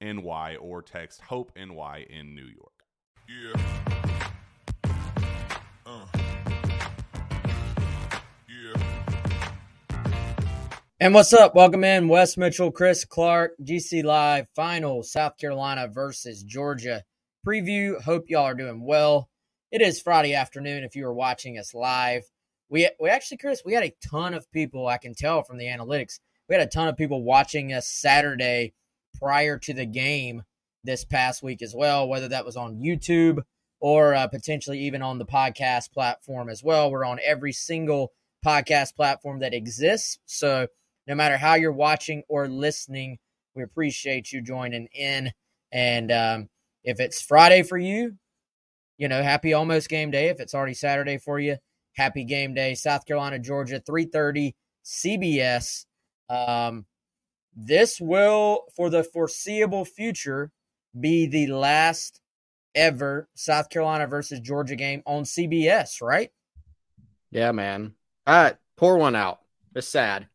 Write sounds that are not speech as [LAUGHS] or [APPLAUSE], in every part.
NY or text Hope NY in New York. Yeah. Uh. Yeah. And what's up? Welcome in Wes Mitchell, Chris Clark, GC Live final South Carolina versus Georgia preview. Hope y'all are doing well. It is Friday afternoon if you are watching us live. We we actually Chris, we had a ton of people, I can tell from the analytics. We had a ton of people watching us Saturday prior to the game this past week as well, whether that was on YouTube or uh, potentially even on the podcast platform as well. We're on every single podcast platform that exists. So no matter how you're watching or listening, we appreciate you joining in. And um, if it's Friday for you, you know, happy almost game day. If it's already Saturday for you, happy game day. South Carolina, Georgia, 3:30 CBS. Um, this will, for the foreseeable future, be the last ever South Carolina versus Georgia game on CBS, right? Yeah, man. All right, pour one out. It's sad.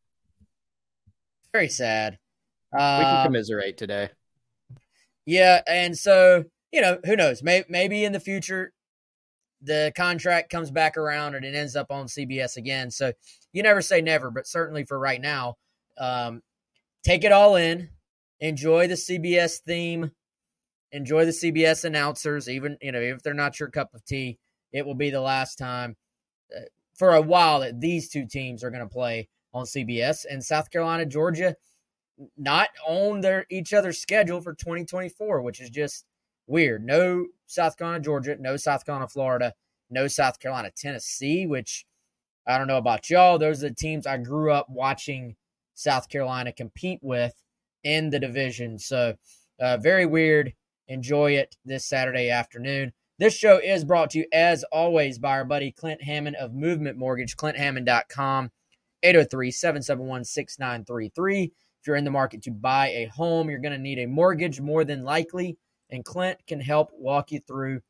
Very sad. we can commiserate today. Yeah, and so you know, who knows? Maybe, maybe in the future, the contract comes back around and it ends up on CBS again. So you never say never, but certainly for right now, um, take it all in, enjoy the CBS theme, enjoy the CBS announcers, even you know if they're not your cup of tea, it will be the last time uh, for a while that these two teams are going to play on CBS and South Carolina, Georgia, not on their each other's schedule for 2024, which is just weird. No South Carolina, Georgia, no South Carolina, Florida, no South Carolina, Tennessee, which I don't know about y'all. Those are the teams I grew up watching South Carolina compete with in the division. So, uh, very weird. Enjoy it this Saturday afternoon. This show is brought to you, as always, by our buddy Clint Hammond of Movement Mortgage, clinthammond.com, 803 771 6933. If you're in the market to buy a home, you're going to need a mortgage more than likely, and Clint can help walk you through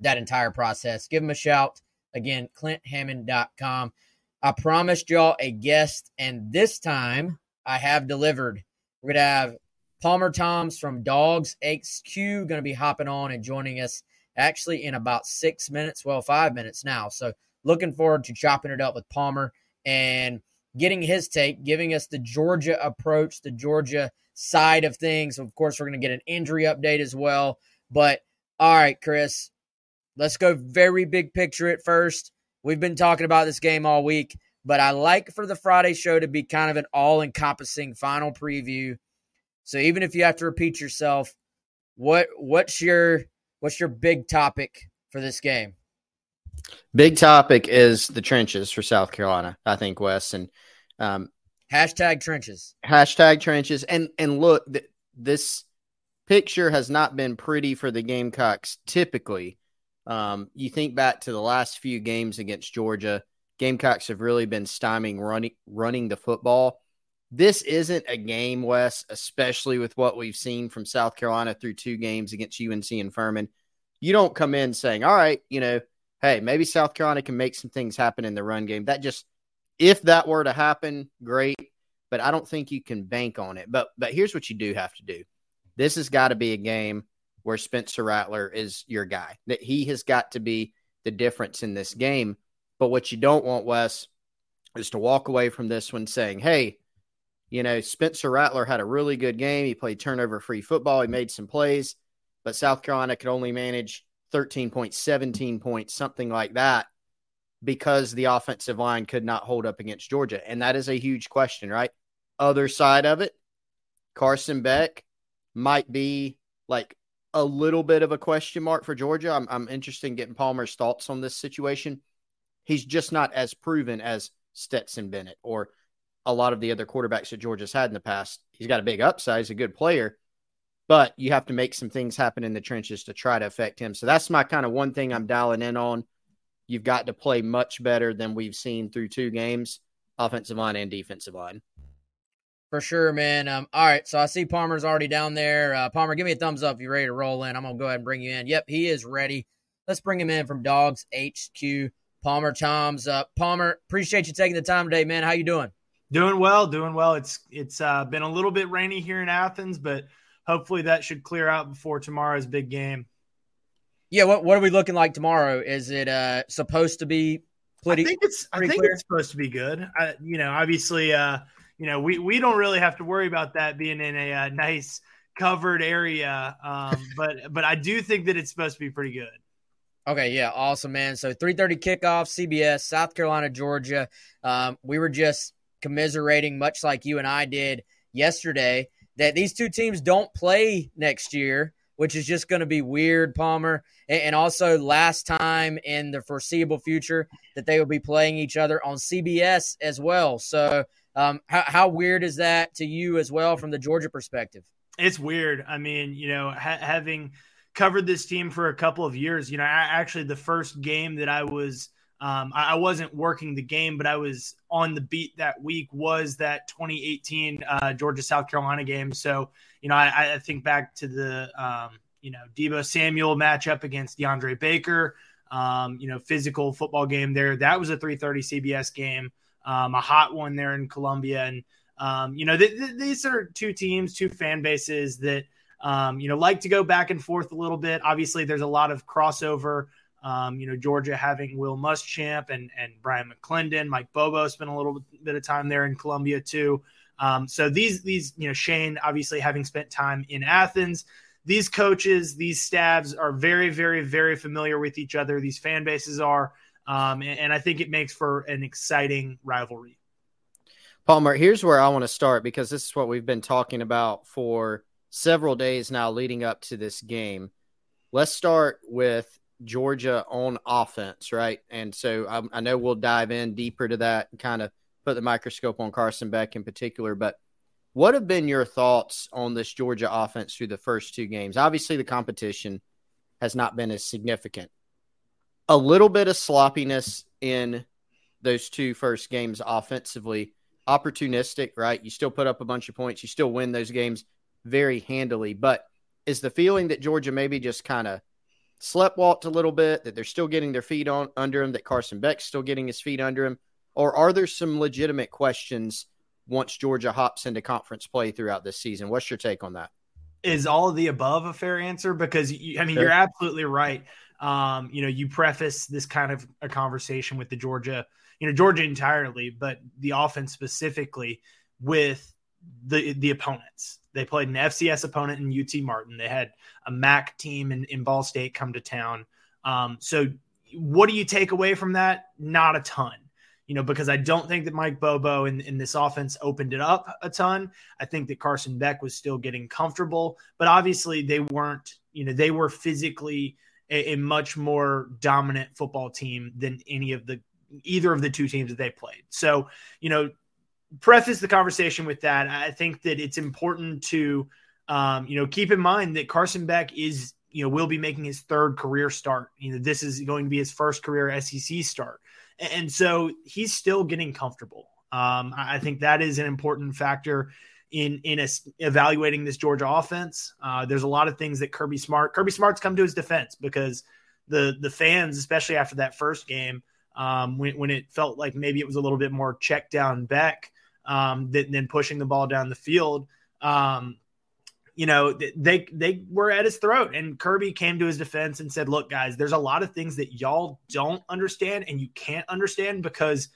that entire process. Give him a shout. Again, clinthammond.com. I promised y'all a guest, and this time I have delivered. We're going to have Palmer Thombs from DawgsHQ going to be hopping on and joining us actually in about six minutes, well, five minutes now. So looking forward to chopping it up with Palmer and getting his take, giving us the Georgia approach, the Georgia side of things. Of course, we're going to get an injury update as well. But all right, Chris, let's go very big picture at first. We've been talking about this game all week. but I like for the Friday show to be kind of an all encompassing final preview. So even if you have to repeat yourself, what what's your what's your big topic for this game? Big topic is the trenches for South Carolina, I think, Wes. And um, hashtag trenches. Hashtag trenches. And and look, th- this picture has not been pretty for the Gamecocks typically. Um, you think back to the last few games against Georgia, Gamecocks have really been stymieing running running the football. This isn't a game, Wes, especially with what we've seen from South Carolina through two games against UNC and Furman. You don't come in saying, "All right, you know, hey, maybe South Carolina can make some things happen in the run game." That just if that were to happen, great, but I don't think you can bank on it. But but here's what you do have to do. This has got to be a game where Spencer Rattler is your guy. That he has got to be the difference in this game. But what you don't want, Wes, is to walk away from this one saying, hey, you know, Spencer Rattler had a really good game. He played turnover free football. He made some plays, but South Carolina could only manage 13 points, 17 points, something like that, because the offensive line could not hold up against Georgia. And that is a huge question, right? Other side of it, Carson Beck might be like a little bit of a question mark for Georgia. I'm, I'm interested in getting Palmer's thoughts on this situation. He's just not as proven as Stetson Bennett or a lot of the other quarterbacks that Georgia's had in the past. He's got a big upside. He's a good player, but you have to make some things happen in the trenches to try to affect him. So that's my kind of one thing I'm dialing in on. You've got to play much better than we've seen through two games, offensive line and defensive line. For sure, man. Um, all right, so I see Palmer's already down there. Uh, Palmer, give me a thumbs up if you're ready to roll in. I'm gonna go ahead and bring you in. Yep, he is ready. Let's bring him in from DawgsHQ. Palmer Thombs. Uh, Palmer, appreciate you taking the time today, man. How you doing? Doing well, doing well. It's it's uh, been a little bit rainy here in Athens, but hopefully that should clear out before tomorrow's big game. Yeah, what what are we looking like tomorrow? Is it uh, supposed to be pretty? I think it's I think clear? it's supposed to be good. I, you know, obviously, uh, you know, we we don't really have to worry about that being in a, uh, nice covered area, um, [LAUGHS] but but I do think that it's supposed to be pretty good. Okay, yeah, awesome, man. So 3:30 kickoff, CBS, South Carolina, Georgia. Um, we were just commiserating, much like you and I did yesterday, that these two teams don't play next year, which is just going to be weird, Palmer. And, and also, last time in the foreseeable future that they will be playing each other on CBS as well. So, um, how, how weird is that to you as well from the Georgia perspective? It's weird. I mean, you know, ha- having covered this team for a couple of years. You know, actually, the first game that I was, um, I, wasn't working the game, but I was on the beat that week was that 2018 uh, Georgia South Carolina game. So, you know, I, I think back to the, um, you know, Deebo Samuel matchup against DeAndre Baker. Um, you know, physical football game there. That was a 3:30 CBS game, um, a hot one there in Columbia, and um, you know, th- th- these are two teams, two fan bases that um, you know, like to go back and forth a little bit. Obviously, there's a lot of crossover. Um, you know, Georgia having Will Muschamp and and Bryan McClendon, Mike Bobo spent a little bit of time there in Columbia too. Um, so these these you know Shane obviously having spent time in Athens, these coaches, these staffs are very very very familiar with each other. These fan bases are, um, and, and I think it makes for an exciting rivalry. Palmer, here's where I want to start because this is what we've been talking about for several days now leading up to this game. Let's start with Georgia on offense, right? And so I, I know we'll dive in deeper to that and kind of put the microscope on Carson Beck in particular. But what have been your thoughts on this Georgia offense through the first two games? Obviously, the competition has not been as significant. A little bit of sloppiness in those two first games offensively, opportunistic, right? You still put up a bunch of points, you still win those games very handily. But is the feeling that Georgia maybe just kind of sleptwalked a little bit, that they're still getting their feet on under him, that Carson Beck's still getting his feet under him? Or are there some legitimate questions once Georgia hops into conference play throughout this season? What's your take on that? Is all of the above a fair answer? Because you, I mean, sure. you're absolutely right. Um, you know, you preface this kind of a conversation with the Georgia, you know, Georgia entirely, but the offense specifically with the the opponents. They played an FCS opponent in UT Martin. They had a MAC team in, in Ball State come to town. Um, so, what do you take away from that? Not a ton. you know, because I don't think that Mike Bobo in, in this offense opened it up a ton. I think that Carson Beck was still getting comfortable, but obviously they weren't, you know, they were physically a, a much more dominant football team than any of the either of the two teams that they played. So, you know, preface the conversation with that. I think that it's important to, um, you know, keep in mind that Carson Beck is, you know, will be making his third career start. You know, this is going to be his first career SEC start. And so he's still getting comfortable. Um, I think that is an important factor in in a, evaluating this Georgia offense. Uh, there's a lot of things that Kirby Smart Kirby Smart's come to his defense because the the fans, especially after that first game, um, when when it felt like maybe it was a little bit more check down Beck um, than, than, pushing the ball down the field. Um, you know, they they were at his throat, and Kirby came to his defense and said, "Look, guys, there's a lot of things that y'all don't understand and you can't understand because."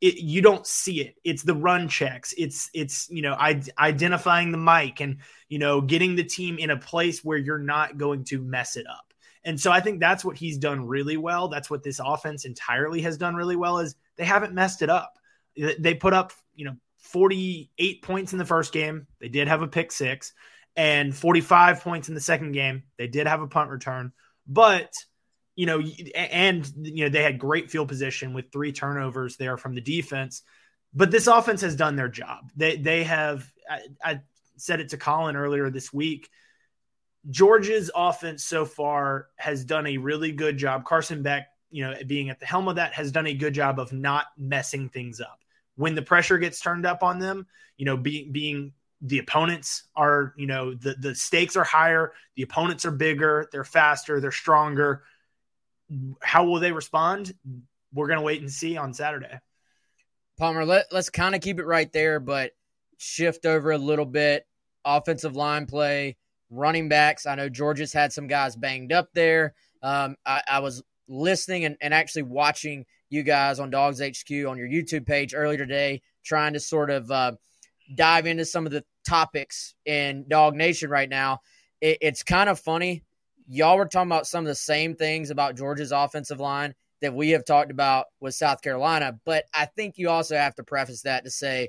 It, you don't see it. It's the run checks. It's it's you know I, identifying the mic and you know getting the team in a place where you're not going to mess it up. And so I think that's what he's done really well. That's what this offense entirely has done really well is they haven't messed it up. They put up you know 48 points in the first game. They did have a pick six and 45 points in the second game. They did have a punt return, but you know, and you know they had great field position with three turnovers there from the defense. But this offense has done their job. They they have. I, I said it to Colin earlier this week. Georgia's offense so far has done a really good job. Carson Beck, you know, being at the helm of that, has done a good job of not messing things up. When the pressure gets turned up on them, you know, being being the opponents are, you know, the the stakes are higher, the opponents are bigger, they're faster, they're stronger. How will they respond? We're going to wait and see on Saturday. Palmer, let, let's kind of keep it right there, but shift over a little bit. Offensive line play, running backs. I know Georgia's had some guys banged up there. Um, I, I, was listening and, and actually watching you guys on DawgsHQ on your YouTube page earlier today, trying to sort of uh, dive into some of the topics in Dawg Nation right now, it, it's kind of funny. Y'all were talking about some of the same things about Georgia's offensive line that we have talked about with South Carolina, but I think you also have to preface that to say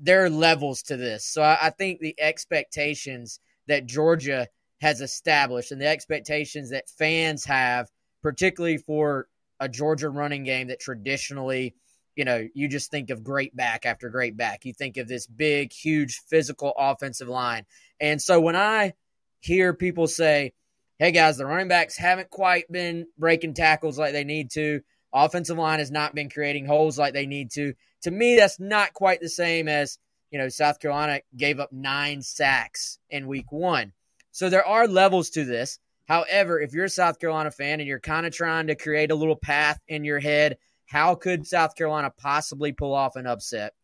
there are levels to this. So I, I think the expectations that Georgia has established and the expectations that fans have, particularly for a Georgia running game that traditionally – you know, you just think of great back after great back. You think of this big, huge physical offensive line. And so when I hear people say, hey guys, the running backs haven't quite been breaking tackles like they need to, offensive line has not been creating holes like they need to. To me, that's not quite the same as, you know, South Carolina gave up nine sacks in week one. So there are levels to this. However, if you're a South Carolina fan and you're kind of trying to create a little path in your head how could South Carolina possibly pull off an upset?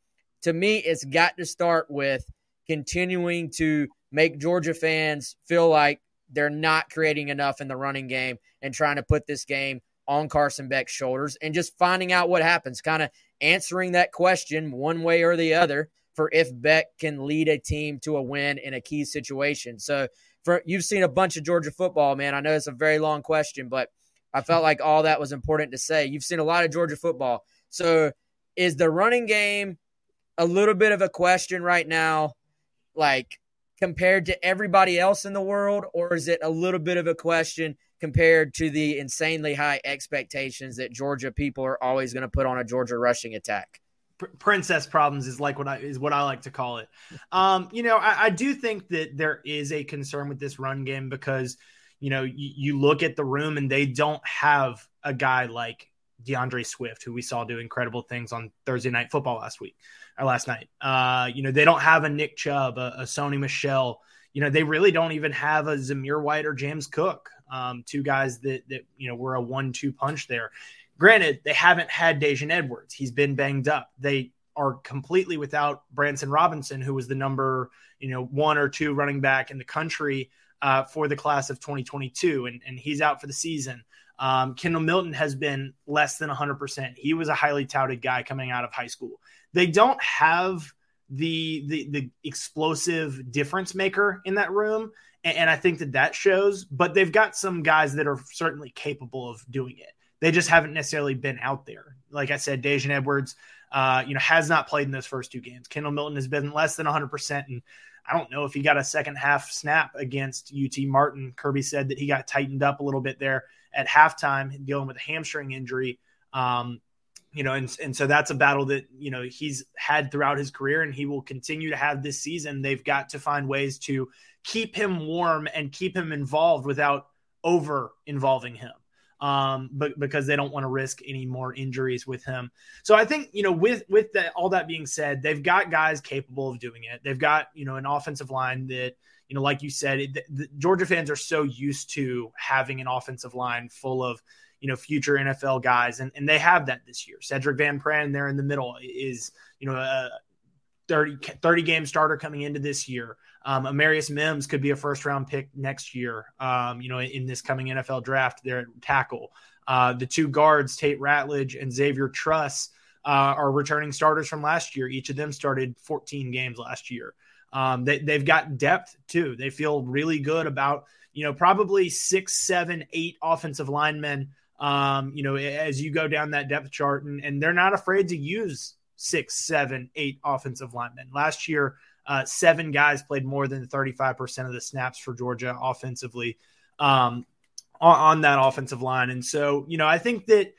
To me, it's got to start with continuing to make Georgia fans feel like they're not creating enough in the running game and trying to put this game on Carson Beck's shoulders and just finding out what happens, kind of answering that question one way or the other for if Beck can lead a team to a win in a key situation. So, for you've seen a bunch of Georgia football, man. I know it's a very long question, but I felt like all that was important to say. You've seen a lot of Georgia football. So is the running game a little bit of a question right now, like compared to everybody else in the world, or is it a little bit of a question compared to the insanely high expectations that Georgia people are always going to put on a Georgia rushing attack? princess problems is like what I is what I like to call it. Um, you know, I, I do think that there is a concern with this run game because you know, you, you look at the room and they don't have a guy like D'Andre Swift, who we saw do incredible things on Thursday night football last week or last night. Uh, you know, they don't have a Nick Chubb, a, a Sony Michel. You know, they really don't even have a Zamir White or James Cook, um, two guys that that you know were a one-two punch there. Granted, they haven't had Daijun Edwards; he's been banged up. They are completely without Branson Robinson, who was the number you know one or two running back in the country uh, for the class of 2022, and, and he's out for the season. Um, Kendall Milton has been less than 100%. He was a highly touted guy coming out of high school. They don't have the the, the explosive difference maker in that room, and, and I think that that shows. But they've got some guys that are certainly capable of doing it. They just haven't necessarily been out there. like I said, Daijun Edwards, uh, you know, has not played in those first two games. Kendall Milton has been less than 100%. And I don't know if he got a second half snap against UT Martin. Kirby said that he got tightened up a little bit there at halftime, dealing with a hamstring injury. Um, you know, and, and so that's a battle that, you know, he's had throughout his career and he will continue to have this season. They've got to find ways to keep him warm and keep him involved without over involving him um, but because they don't want to risk any more injuries with him. So I think you know, with with that, all that being said, they've got guys capable of doing it. They've got you know an offensive line that you know, like you said, it, the, the Georgia fans are so used to having an offensive line full of you know future NFL guys, and and they have that this year. Sedrick Van Pran there in the middle is you know a 30, 30 game starter coming into this year. Um, Amarius Mims could be a first round pick next year, um, you know, in this coming NFL draft there at tackle. Uh, the two guards, Tate Ratledge and Xavier Truss, uh, are returning starters from last year. Each of them started 14 games last year. Um, they, they've got depth too. They feel really good about, you know, probably six, seven, eight offensive linemen, um, you know, as you go down that depth chart, and, and they're not afraid to use six, seven, eight offensive linemen. Last year, uh, seven guys played more than 35% of the snaps for Georgia offensively um, on, on, that offensive line. And so, you know, I think that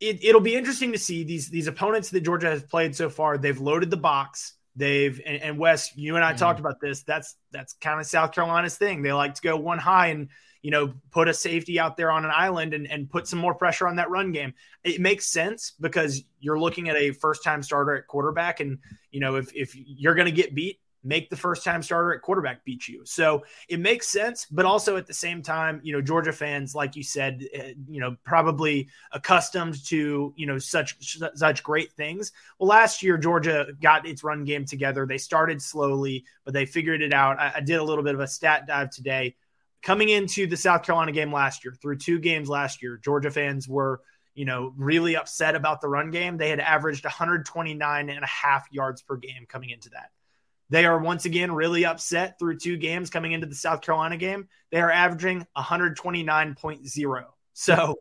it, will be interesting to see these these opponents that Georgia has played so far. They've loaded the box. They've and, and Wes, you and I mm. talked about this. That's that's kind of South Carolina's thing. They like to go one high and you know, put a safety out there on an island and, and put some more pressure on that run game. It makes sense because you're looking at a first time starter at quarterback. And, you know, if, if you're going to get beat, make the first time starter at quarterback beat you. So it makes sense, but also at the same time, you know, Georgia fans, like you said, uh, you know, probably accustomed to, you know, such such great things. Well, last year Georgia got its run game together. They started slowly, but they figured it out. I, I did a little bit of a stat dive today coming into the South Carolina game last year, through two games last year, Georgia fans were, you know, really upset about the run game. They had averaged 129 and a half yards per game coming into that. They are once again really upset through two games coming into the South Carolina game. They are averaging 129.0. So,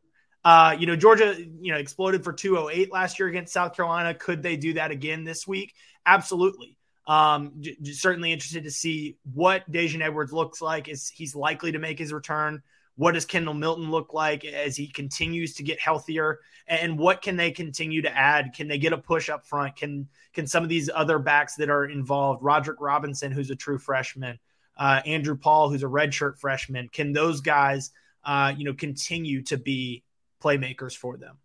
uh, you know, Georgia, you know, exploded for 208 last year against South Carolina. Could they do that again this week? Absolutely. Um, j- certainly interested to see what Daijun Edwards looks like. Is he's likely to make his return? What does Kendall Milton look like as he continues to get healthier? And what can they continue to add? Can they get a push up front? Can can some of these other backs that are involved, Roderick Robinson, who's a true freshman, uh, Andrew Paul, who's a redshirt freshman, can those guys, uh, you know, continue to be playmakers for them?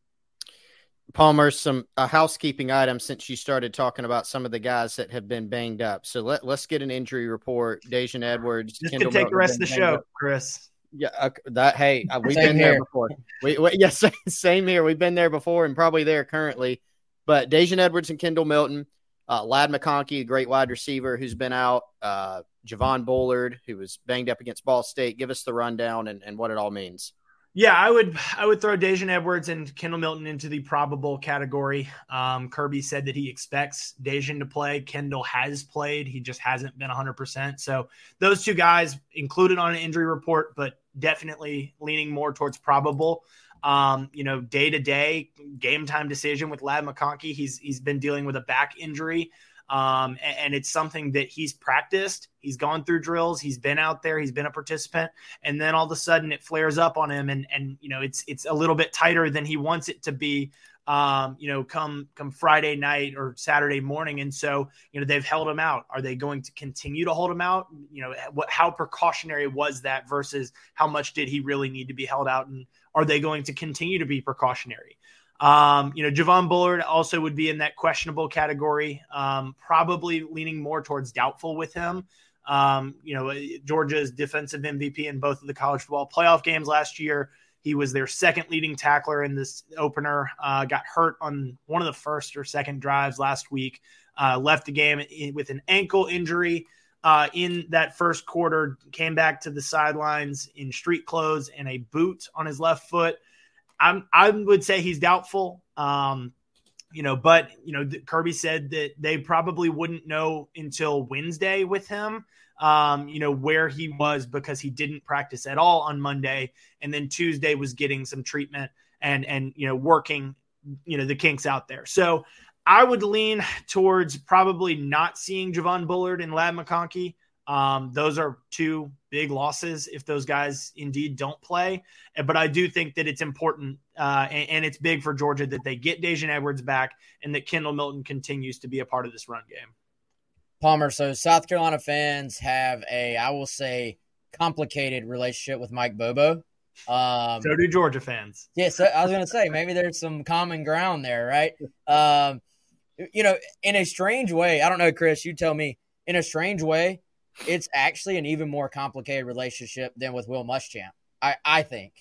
Palmer, some a housekeeping item since you started talking about some of the guys that have been banged up. So let let's get an injury report. Daijun Edwards. This Kendall can take Milton the rest of the show, up. Chris. Yeah, uh, that hey, uh, we've been here. there before. We, we [LAUGHS] yes, same here. We've been there before and probably there currently. But Daijun Edwards and Kendall Milton, uh, Ladd McConkey, a great wide receiver who's been out, uh, Javon Bullard, who was banged up against Ball State. Give us the rundown and, and what it all means. Yeah, I would I would throw Daijun Edwards and Kendall Milton into the probable category. Um, Kirby said that he expects Daijun to play. Kendall has played. He just hasn't been 100%. So those two guys included on an injury report, but definitely leaning more towards probable. Um, you know, day to day game time decision with Ladd McConkey. He's he's been dealing with a back injury. Um, and, and, it's something that he's practiced. He's gone through drills. He's been out there. He's been a participant, and then all of a sudden it flares up on him, and and you know it's it's a little bit tighter than he wants it to be. Um, you know, come come Friday night or Saturday morning, and so you know they've held him out. Are they going to continue to hold him out? You know, what how precautionary was that versus how much did he really need to be held out, and are they going to continue to be precautionary? Um, you know, Javon Bullard also would be in that questionable category, um, probably leaning more towards doubtful with him. Um, you know, Georgia's defensive MVP in both of the college football playoff games last year. He was their second leading tackler in this opener. Uh, got hurt on one of the first or second drives last week. Uh, left the game with an ankle injury uh, in that first quarter. Came back to the sidelines in street clothes and a boot on his left foot. I'm I would say he's doubtful. Um, you know, but you know, Kirby said that they probably wouldn't know until Wednesday with him. Um, you know where he was because he didn't practice at all on Monday, and then Tuesday was getting some treatment and and you know working you know the kinks out there. So I would lean towards probably not seeing Javon Bullard and Ladd McConkey. Um, those are two big losses if those guys indeed don't play. But I do think that it's important uh, and, and, it's big for Georgia that they get Daijun Edwards back and that Kendall Milton continues to be a part of this run game. Palmer, so South Carolina fans have a, I will say, complicated relationship with Mike Bobo. Um, so do Georgia fans. Yeah, so I was going to say maybe there's some common ground there, right? Um, you know, in a strange way, I don't know, Chris, you tell me. In a strange way, it's actually an even more complicated relationship than with Will Muschamp. I, I think.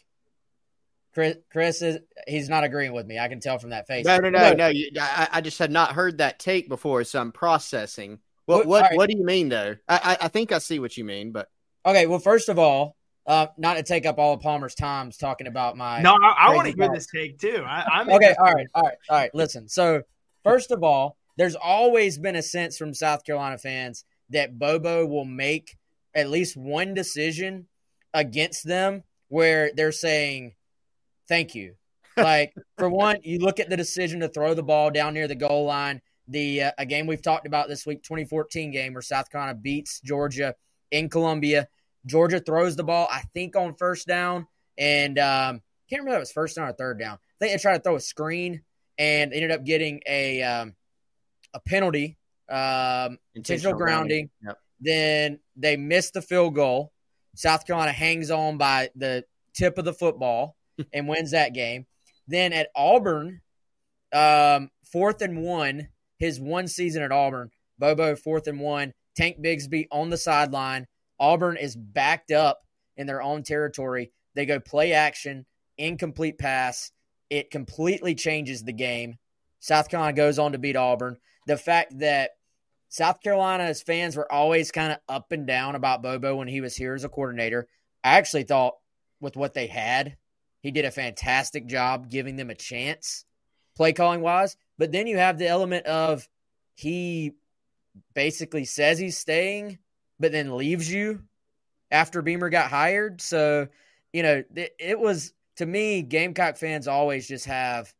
Chris, Chris is he's not agreeing with me. I can tell from that face. No, no, no, no. no you, I, I, just had not heard that take before, so I'm processing. What what right. what do you mean though? I, I think I see what you mean, but okay. Well, first of all, uh, not to take up all of Palmer's times talking about my. No, I, I want to hear this take too. I, am okay. All right, all right, all right. Listen. So first of all, there's always been a sense from South Carolina fans that Bobo will make at least one decision against them where they're saying, thank you. [LAUGHS] Like, for one, you look at the decision to throw the ball down near the goal line. The uh, a game we've talked about this week, 2014 game where South Carolina beats Georgia in Columbia. Georgia throws the ball, I think, on first down, and um, can't remember if it was first down or third down. I think they tried to throw a screen and ended up getting a um, a penalty um, intentional, grounding. Yep. Then they miss the field goal. South Carolina hangs on by the tip of the football [LAUGHS] and wins that game. Then at Auburn, um, fourth and one, his one season at Auburn, Bobo fourth and one, Tank Bigsby on the sideline. Auburn is backed up in their own territory. They go play action, incomplete pass. It completely changes the game. South Carolina goes on to beat Auburn the fact that South Carolina's fans were always kind of up and down about Bobo when he was here as a coordinator. I actually thought with what they had, he did a fantastic job giving them a chance, play calling wise. But then you have the element of he basically says he's staying, but then leaves you after Beamer got hired. So, you know, it, it was to me, Gamecock fans always just have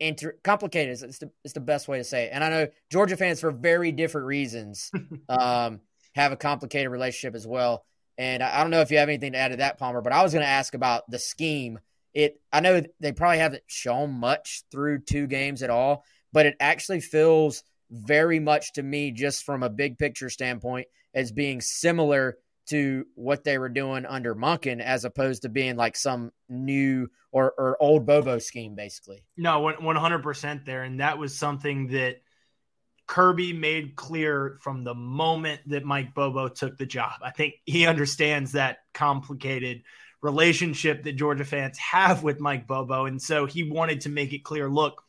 inter- complicated is the, it's the best way to say it. And I know Georgia fans, for very different reasons, [LAUGHS] um, have a complicated relationship as well. And I, I don't know if you have anything to add to that, Palmer, but I was going to ask about the scheme. It I know they probably haven't shown much through two games at all, but it actually feels very much to me, just from a big picture standpoint, as being similar to what they were doing under Monken as opposed to being like some new or, or old Bobo scheme, basically. No, 100% there. And that was something that Kirby made clear from the moment that Mike Bobo took the job. I think he understands that complicated relationship that Georgia fans have with Mike Bobo. And so he wanted to make it clear look,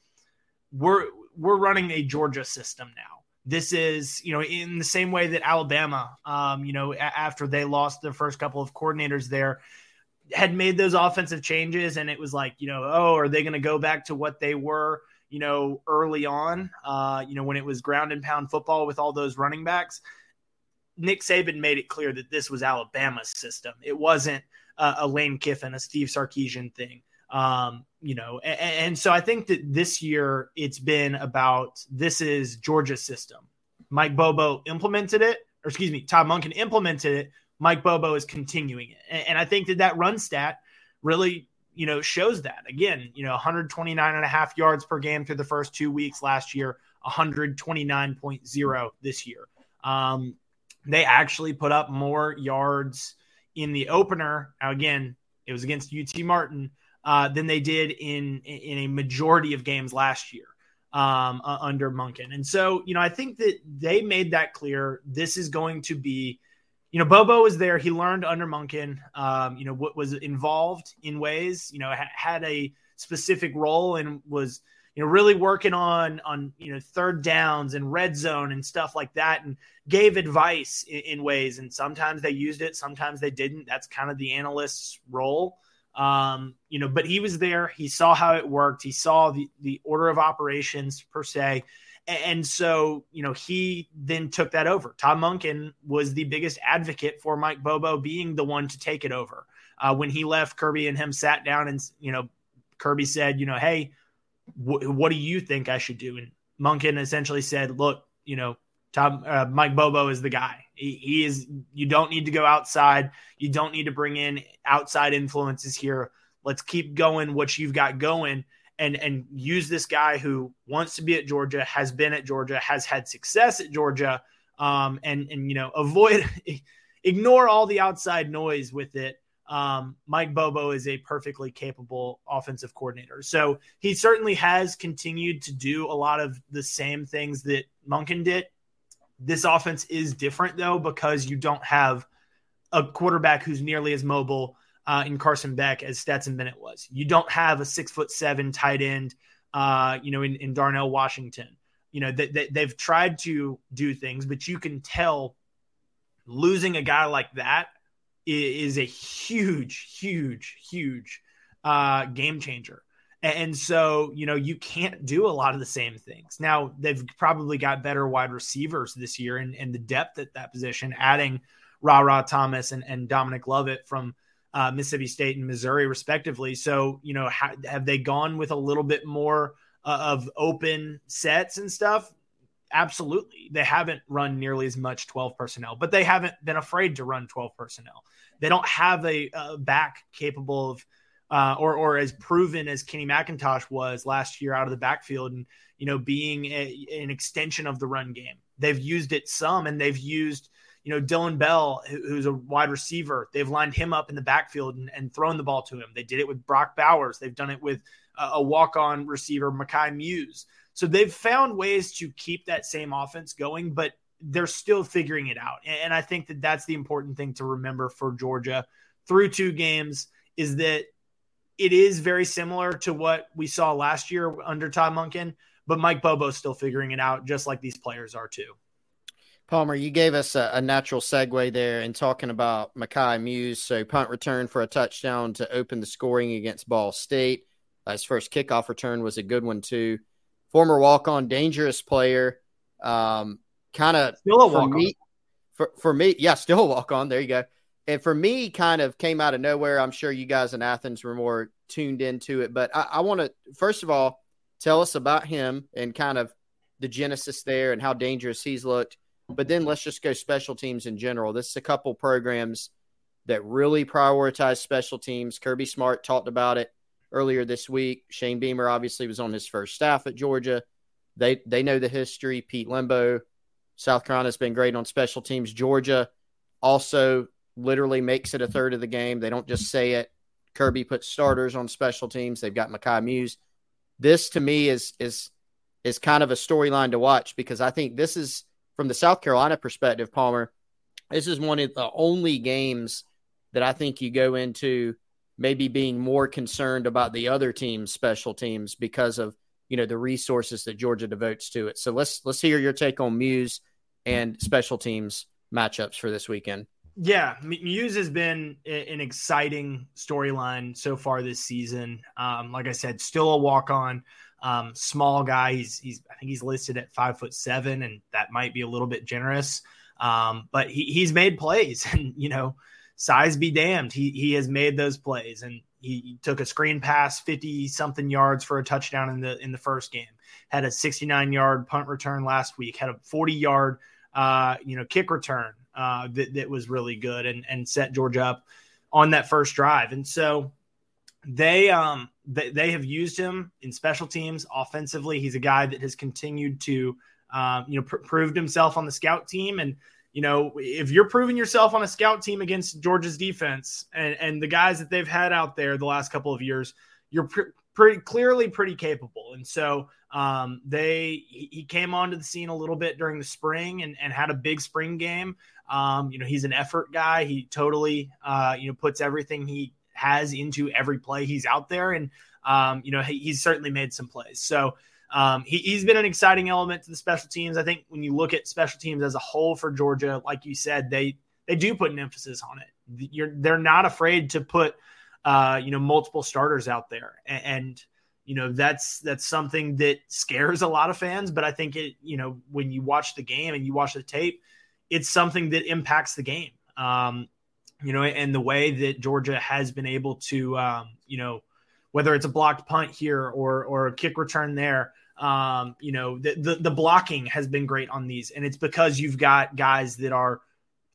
we're we're running a Georgia system now this is you know in the same way that Alabama, um, you know, a- after they lost their first couple of coordinators there, had made those offensive changes, and it was like you know, oh, are they going to go back to what they were? You know, early on, uh, you know, when it was ground and pound football with all those running backs, Nick Saban made it clear that this was Alabama's system. It wasn't uh, a Lane Kiffin, a Steve Sarkisian thing. Um, you know, and, and, so I think that this year it's been about this is Georgia's system. Mike Bobo implemented it, or excuse me, Todd Monken implemented it. Mike Bobo is continuing it, and, and I think that that run stat really, you know, shows that again. You know, 129 and a half yards per game through the first two weeks last year, 129.0 this year. Um, they actually put up more yards in the opener. Now, again, it was against UT Martin uh, than they did in in a majority of games last year um, uh, under Monken. And so, you know, I think that they made that clear. This is going to be, you know, Bobo was there. He learned under Monken. Um, you know, what was involved in ways. You know, ha- had a specific role and was you know really working on on you know third downs and red zone and stuff like that and gave advice in, in ways and sometimes they used it sometimes they didn't that's kind of the analyst's role um, you know, but he was there. He saw how it worked. He saw the the order of operations per se. And so, you know, he then took that over. Tom Monken was the biggest advocate for Mike Bobo being the one to take it over. Uh, when he left, Kirby and him sat down and, you know, Kirby said, you know, hey, what do you think I should do? And Monken essentially said, look, you know, Tom, uh, Mike Bobo is the guy. He, is. You don't need to go outside. You don't need to bring in outside influences here. Let's keep going what you've got going, and and use this guy who wants to be at Georgia, has been at Georgia, has had success at Georgia, um, and and you know avoid [LAUGHS] ignore all the outside noise with it. Um, Mike Bobo is a perfectly capable offensive coordinator. So he certainly has continued to do a lot of the same things that Monken did. This offense is different though because you don't have a quarterback who's nearly as mobile uh, in Carson Beck as Stetson Bennett was. You don't have a six foot seven tight end, uh, you know, in, in Darnell Washington. You know, they, they, they've tried to do things, but you can tell losing a guy like that is a huge, huge, huge uh, game changer. And so, you know, you can't do a lot of the same things. Now, they've probably got better wide receivers this year and, and the depth at that position, adding Ra Ra Thomas and, and Dominic Lovett from uh, Mississippi State and Missouri, respectively. So, you know, ha- have they gone with a little bit more uh, of open sets and stuff? Absolutely. They haven't run nearly as much 12 personnel, but they haven't been afraid to run 12 personnel. They don't have a, a back capable of, uh, or, or as proven as Kenny McIntosh was last year out of the backfield and, you know, being a, an extension of the run game. They've used it some and they've used, you know, Dillon Bell, who's a wide receiver. They've lined him up in the backfield and, and thrown the ball to him. They did it with Brock Bowers. They've done it with a, a walk on receiver, Mekhi Mews. So they've found ways to keep that same offense going, but they're still figuring it out. And I think that that's the important thing to remember for Georgia through two games is that it is very similar to what we saw last year under Todd Monken, but Mike Bobo's still figuring it out, just like these players are too. Palmer, you gave us a, a natural segue there in talking about Mekhi Mews. So punt return for a touchdown to open the scoring against Ball State. Uh, his first kickoff return was a good one too. Former walk-on, dangerous player. Um, kind of still a walk on. For, for me, yeah, still a walk on. There you go. And for me, kind of came out of nowhere. I'm sure you guys in Athens were more tuned into it, but I, I want to first of all tell us about him and kind of the genesis there and how dangerous he's looked. But then let's just go special teams in general. This is a couple programs that really prioritize special teams. Kirby Smart talked about it earlier this week. Shane Beamer obviously was on his first staff at Georgia. They they know the history. Pete Lembo, South Carolina's been great on special teams. Georgia also literally makes it a third of the game. They don't just say it. Kirby puts starters on special teams. They've got Mekhi Mews. This to me is is is kind of a storyline to watch because I think this is from the South Carolina perspective, Palmer. This is one of the only games that I think you go into maybe being more concerned about the other team's special teams because of you know the resources that Georgia devotes to it. So let's let's hear your take on Mews and special teams matchups for this weekend. Yeah, Mews has been an exciting storyline so far this season. Um, like I said, still a walk on, um, small guy. He's he's I think he's listed at five foot seven, and that might be a little bit generous. Um, but he, he's made plays, [LAUGHS] and you know, size be damned, he he has made those plays, and he took a screen pass, fifty something yards for a touchdown in the in the first game. Had a sixty nine yard punt return last week. Had a forty yard uh, you know, kick return uh, that, that was really good and, and set Georgia up on that first drive. And so they um they, they have used him in special teams offensively. He's a guy that has continued to um, you know pr- proved himself on the scout team and you know if you're proving yourself on a scout team against Georgia's defense and and the guys that they've had out there the last couple of years, you're pr- pretty clearly pretty capable. And so um, they he came onto the scene a little bit during the spring and, and had a big spring game. Um, you know, he's an effort guy. He totally uh, you know puts everything he has into every play he's out there, and um, you know he, he's certainly made some plays. So. Um, he, has been an exciting element to the special teams. I think when you look at special teams as a whole for Georgia, like you said, they they do put an emphasis on it. You're, they're not afraid to put uh, you know multiple starters out there, and, and you know that's that's something that scares a lot of fans but i think it you know when you watch the game and you watch the tape it's something that impacts the game um you know and the way that georgia has been able to um you know whether it's a blocked punt here or or a kick return there. Um, you know, the, the the blocking has been great on these, and it's because you've got guys that are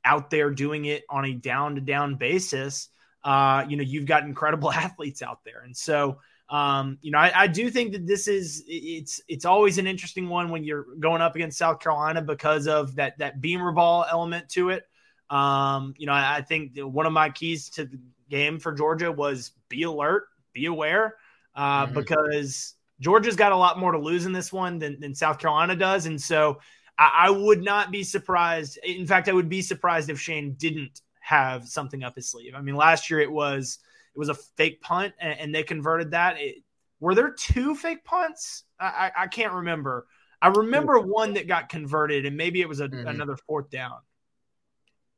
out there doing it on a down to down basis. Uh, you know, you've got incredible [LAUGHS] athletes out there, and so um, you know, I, I, do think that this is it's it's always an interesting one when you're going up against South Carolina because of that that Beamer ball element to it. Um, you know, I, I think one of my keys to the game for Georgia was be alert, be aware, uh, mm-hmm. because Georgia's got a lot more to lose in this one than, than South Carolina does, and so I, I would not be surprised. In fact, I would be surprised if Shane didn't have something up his sleeve. I mean, last year it was it was a fake punt, and, and they converted that. It, were there two fake punts? I, I, I, can't remember. I remember one that got converted, and maybe it was a, mm-hmm. another fourth down.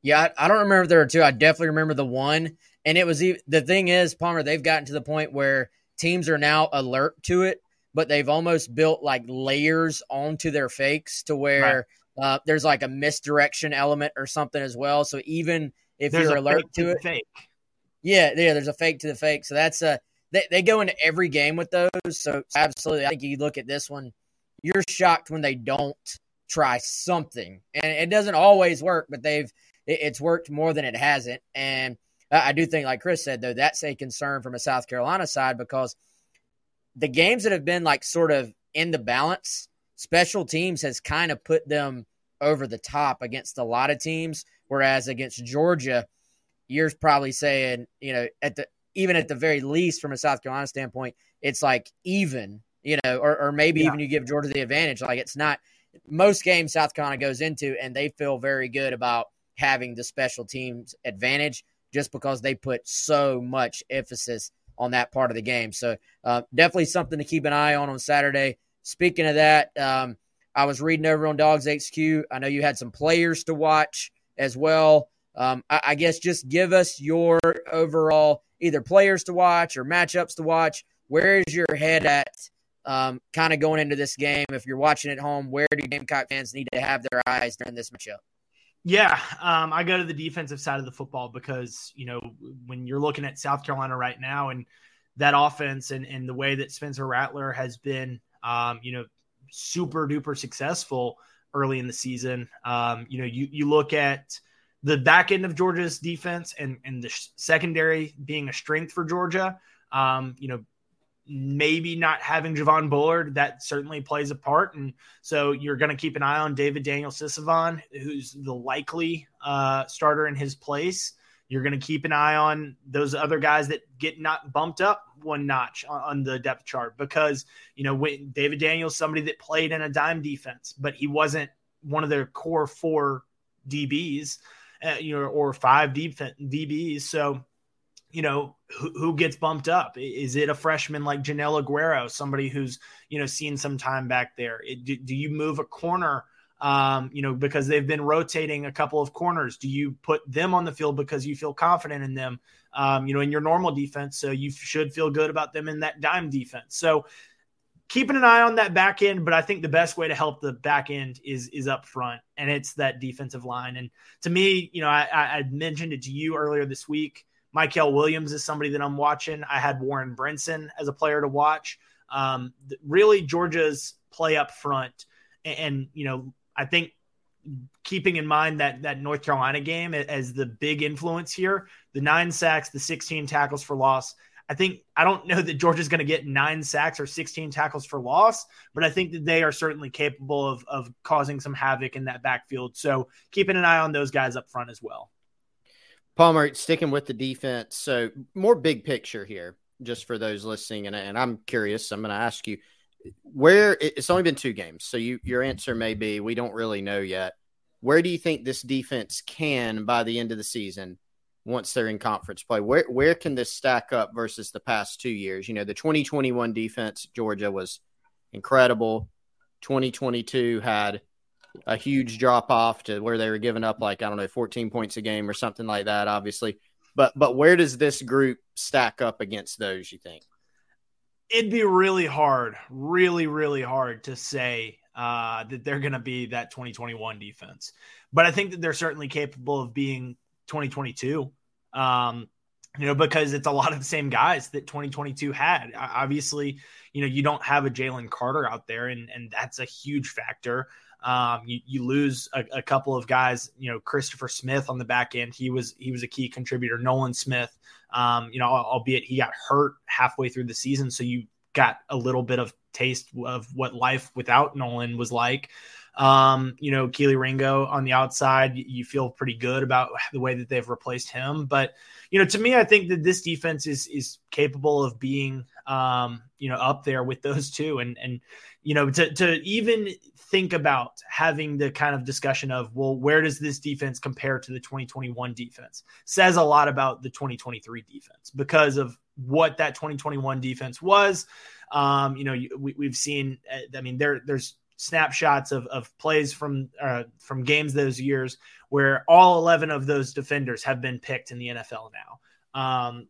Yeah, I, I, don't remember there were two. I definitely remember the one, and it was the thing is Palmer. They've gotten to the point where teams are now alert to it, but they've almost built like layers onto their fakes to where right. uh, there's like a misdirection element or something as well. So even if there's you're alert to it, fake. Yeah, yeah. There's a fake to the fake. So that's a they, they go into every game with those. So absolutely, I think you look at this one, you're shocked when they don't try something, and it doesn't always work, but they've it, it's worked more than it hasn't. And I do think, like Chris said, though, that's a concern from a South Carolina side because the games that have been like sort of in the balance, special teams has kind of put them over the top against a lot of teams, whereas against Georgia you're probably saying, you know, at the even at the very least from a South Carolina standpoint, it's like even, you know, or, or maybe yeah. even you give Georgia the advantage. Like it's not most games South Carolina goes into and they feel very good about having the special teams advantage just because they put so much emphasis on that part of the game. So uh, definitely something to keep an eye on on Saturday. Speaking of that, um, I was reading over on DawgsHQ. I know you had some players to watch as well. Um, I, I, guess just give us your overall either players to watch or matchups to watch. Where is your head at um, kind of going into this game? If you're watching at home, where do Gamecock fans need to have their eyes during this matchup? Yeah, um, I go to the defensive side of the football because, you know, when you're looking at South Carolina right now and that offense and, and the way that Spencer Rattler has been, um, you know, super duper successful early in the season. Um, you know, you, you look at the back end of Georgia's defense and, and the secondary being a strength for Georgia. Um, you know, maybe not having Javon Bullard, that certainly plays a part. And so you're going to keep an eye on David Daniel-Sisavanh, who's the likely uh, starter in his place. You're going to keep an eye on those other guys that get not bumped up one notch on, on the depth chart because, you know, when David Daniels, somebody that played in a dime defense, but he wasn't one of their core four DBs uh, you know, or five deep DBs. So, you know, who, who, gets bumped up? Is it a freshman like Joenel Aguero, somebody who's, you know, seen some time back there? It, do, do, you move a corner, um, you know, because they've been rotating a couple of corners? Do you put them on the field because you feel confident in them, um, you know, in your normal defense? So you should feel good about them in that dime defense. So keeping an eye on that back end, but I think the best way to help the back end is is up front, and it's that defensive line. And to me, you know, I, I mentioned it to you earlier this week. Mykel Williams is somebody that I'm watching. I had Warren Brinson as a player to watch. Um, really, Georgia's play up front, and, and you know, I think keeping in mind that that North Carolina game as the big influence here, the nine sacks, the 16 tackles for loss. I think I don't know that Georgia's going to get nine sacks or 16 tackles for loss, but I think that they are certainly capable of, of causing some havoc in that backfield. So keeping an eye on those guys up front as well. Palmer, sticking with the defense. So more big picture here, just for those listening, and, and I'm curious. I'm going to ask you where it's only been two games, so you your answer may be we don't really know yet. Where do you think this defense can by the end of the season? Once they're in conference play. Where where can this stack up versus the past two years? You know, the 2021 defense, Georgia was incredible. 2022 had a huge drop off to where they were giving up like I don't know 14 points a game or something like that. Obviously, but but where does this group stack up against those? You think? It'd be really hard, really really hard to say uh, that they're going to be that 2021 defense, but I think that they're certainly capable of being 2022. Um, you know, because it's a lot of the same guys that 2022 had. Obviously, you know, you don't have a Jalen Carter out there, and and that's a huge factor. Um, you, you lose a, a, couple of guys, you know, Christopher Smith on the back end. He was he was a key contributor. Nolan Smith, um, you know, albeit he got hurt halfway through the season, so you got a little bit of taste of what life without Nolan was like. Um, you know, Kelee Ringo on the outside, you feel pretty good about the way that they've replaced him. But you know, to me, I think that this defense is is capable of being, um, you know, up there with those [LAUGHS] two, and and you know, to to even think about having the kind of discussion of, well, where does this defense compare to the 2021 defense? Says a lot about the 2023 defense because of what that 2021 defense was. Um, you know, we, we've seen. Uh, I mean, there there's snapshots of, of plays from uh, from games those years where all 11 of those defenders have been picked in the NFL now. Um,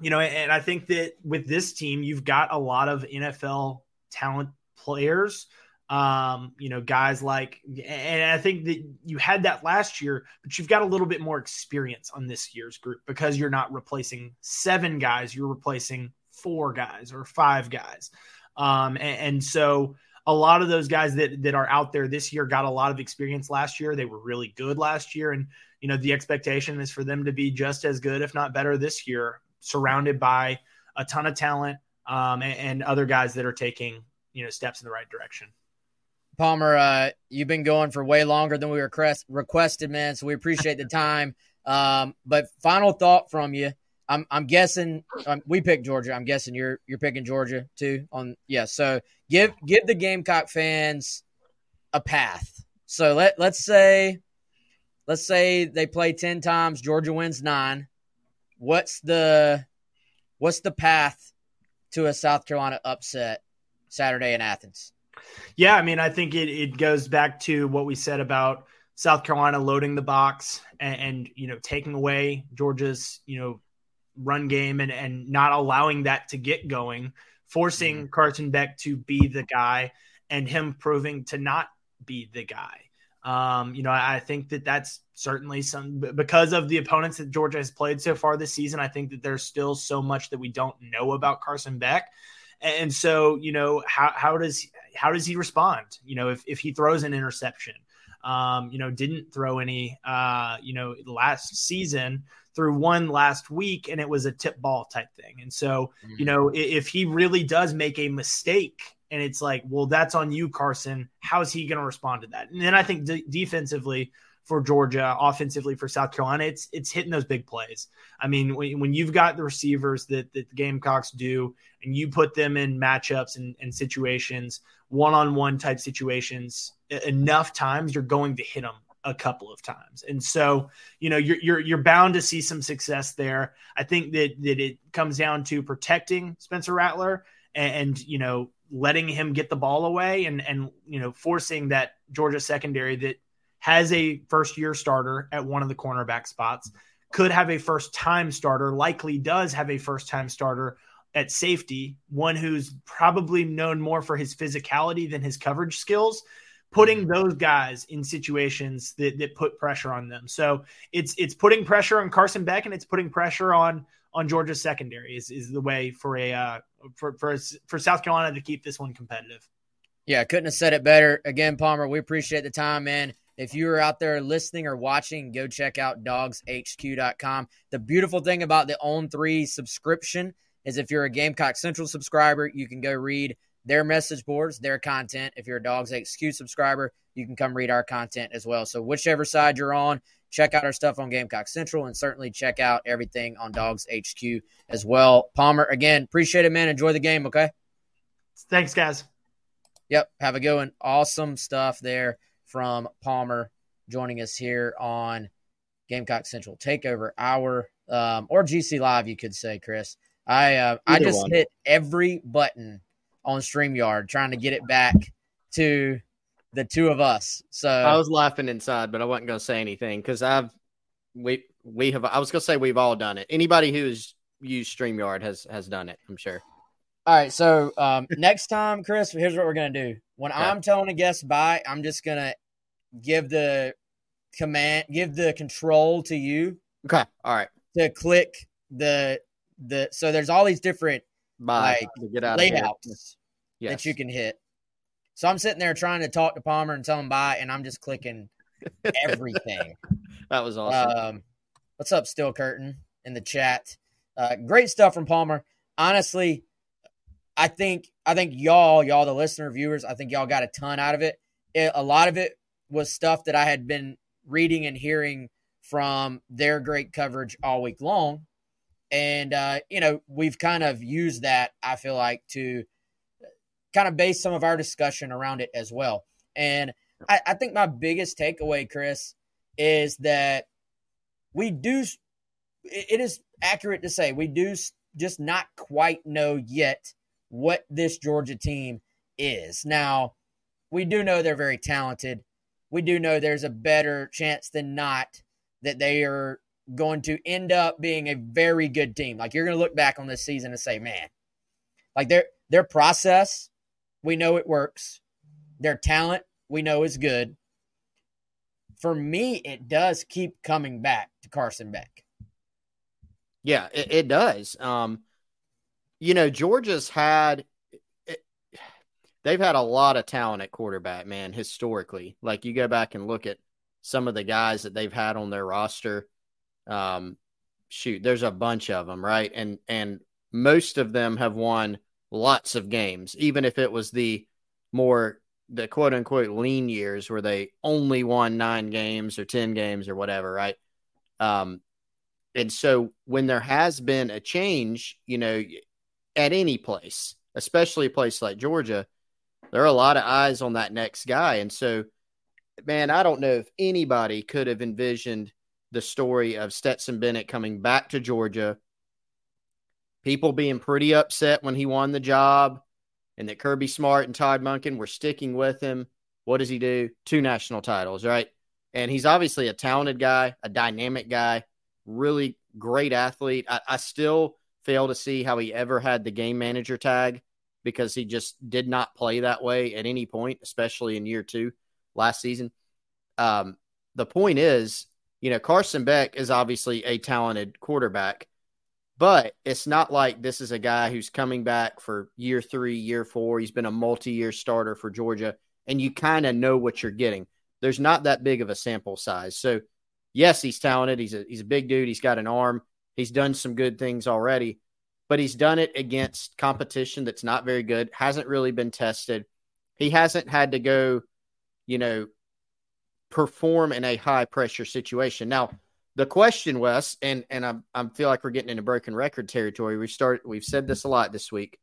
you know, and I think that with this team, you've got a lot of NFL talent players. Um, you know, guys like, and I think that you had that last year, but you've got a little bit more experience on this year's group because you're not replacing seven guys, you're replacing four guys or five guys. Um, and, and so, a lot of those guys that that are out there this year got a lot of experience last year. They were really good last year, and you know the expectation is for them to be just as good, if not better, this year, surrounded by a ton of talent um, and, and, other guys that are taking you know steps in the right direction. Palmer, uh, you've been going for way longer than we request, requested, man. So we appreciate the time. Um, but final thought from you. I'm I'm guessing um, we picked Georgia. I'm guessing you're you're picking Georgia too. On yeah, so give give the Gamecock fans a path. So let let's say let's say they play ten times, Georgia wins nine. What's the what's the path to a South Carolina upset Saturday in Athens? Yeah, I mean, I think it it goes back to what we said about South Carolina loading the box and, and you know taking away Georgia's you know run game and, and not allowing that to get going, forcing mm-hmm. Carson Beck to be the guy and him proving to not be the guy. Um, you know, I, I think that that's certainly some because of the opponents that Georgia has played so far this season. I think that there's still so much that we don't know about Carson Beck. And so, you know, how, how does how does he respond? You know, if, if he throws an interception, um, you know, didn't throw any, uh, you know, last season through one last week and it was a tip ball type thing. And so, mm-hmm. you know, if he really does make a mistake and it's like, well, that's on you, Carson, how's he going to respond to that? And then I think de- defensively, for Georgia, offensively for South Carolina, it's it's hitting those big plays. I mean, when, when you've got the receivers that, that the Gamecocks do, and you put them in matchups and, and situations, one on one type situations, enough times you're going to hit them a couple of times. And so, you know, you're you're you're bound to see some success there. I think that that it comes down to protecting Spencer Rattler and, and you know, letting him get the ball away and and you know, forcing that Georgia secondary that has a first year starter at one of the cornerback spots, could have a first time starter, likely does have a first time starter at safety, one who's probably known more for his physicality than his coverage skills putting those guys in situations that, that put pressure on them. So it's it's putting pressure on Carson Beck and it's putting pressure on on Georgia's secondary is, is the way for a uh, for for for South Carolina to keep this one competitive. Yeah, couldn't have said it better. Again, Palmer, we appreciate the time, man. If you are out there listening or watching, go check out dawgshq.com. The beautiful thing about the On 3 subscription is if you're a Gamecock Central subscriber, you can go read their message boards, their content. If you're a DawgsHQ subscriber, you can come read our content as well. So whichever side you're on, check out our stuff on Gamecock Central and certainly check out everything on DawgsHQ as well. Palmer, again, appreciate it, man. Enjoy the game, okay? Thanks, guys. Yep, have a good one. Awesome stuff there from Palmer joining us here on Gamecock Central Takeover Hour um, or GC Live, you could say, Chris. I uh, I just one. hit every button on StreamYard trying to get it back to the two of us. So I was laughing inside, but I wasn't going to say anything because I've we we have. I was going to say we've all done it. Anybody who's used Streamyard has has done it. I'm sure. All right. So um, [LAUGHS] next time, Chris, here's what we're going to do. When yeah. I'm telling a guest bye, I'm just going to give the command, give the control to you. Okay. All right. To click the the so there's all these different Bye. Like, get out of layouts Yes. that you can hit. So I'm sitting there trying to talk to Palmer and tell him bye, and I'm just clicking [LAUGHS] everything. That was awesome. Um, what's up, Still Curtain in the chat? Uh, great stuff from Palmer. Honestly, I think I think y'all, y'all, the listener viewers, I think y'all got a ton out of it. it. A lot of it was stuff that I had been reading and hearing from their great coverage all week long, and uh, you know we've kind of used that. I feel like to kind of base some of our discussion around it as well. And I, I think my biggest takeaway, Chris, is that we do it is accurate to say we do just not quite know yet what this Georgia team is. Now, we do know they're very talented. We do know there's a better chance than not that they are going to end up being a very good team. Like you're going to look back on this season and say, "Man, like their their process, we know it works. Their talent, we know is good." for me, it does keep coming back to Carson Beck. Yeah, it, it does. Um, you know, Georgia's had it, they've had a lot of talent at quarterback, man, historically. Like you go back and look at some of the guys that they've had on their roster. Um, shoot, there's a bunch of them, right? And and most of them have won lots of games, even if it was the more the quote unquote lean years where they only won nine games or 10 games or whatever, right? Um, and so when there has been a change, you know, at any place, especially a place like Georgia, there are a lot of eyes on that next guy. And so, man, I don't know if anybody could have envisioned the story of Stetson Bennett coming back to Georgia, people being pretty upset when he won the job and that Kirby Smart and Todd Monken were sticking with him. What does he do? Two national titles, right? And he's obviously a talented guy, a dynamic guy, really great athlete. I, I still fail to see how he ever had the game manager tag because he just did not play that way at any point, especially in year two last season. Um, the point is, you know, Carson Beck is obviously a talented quarterback, but it's not like this is a guy who's coming back for year three, year four. He's been a multi year starter for Georgia, and you kind of know what you're getting. There's not that big of a sample size. So, yes, he's talented. He's a, he's a big dude. He's got an arm. He's done some good things already, but he's done it against competition that's not very good, hasn't really been tested. He hasn't had to go, you know, perform in a high pressure situation. Now, the question, Wes, and and I I feel like we're getting into broken record territory. We start we've said this a lot this week.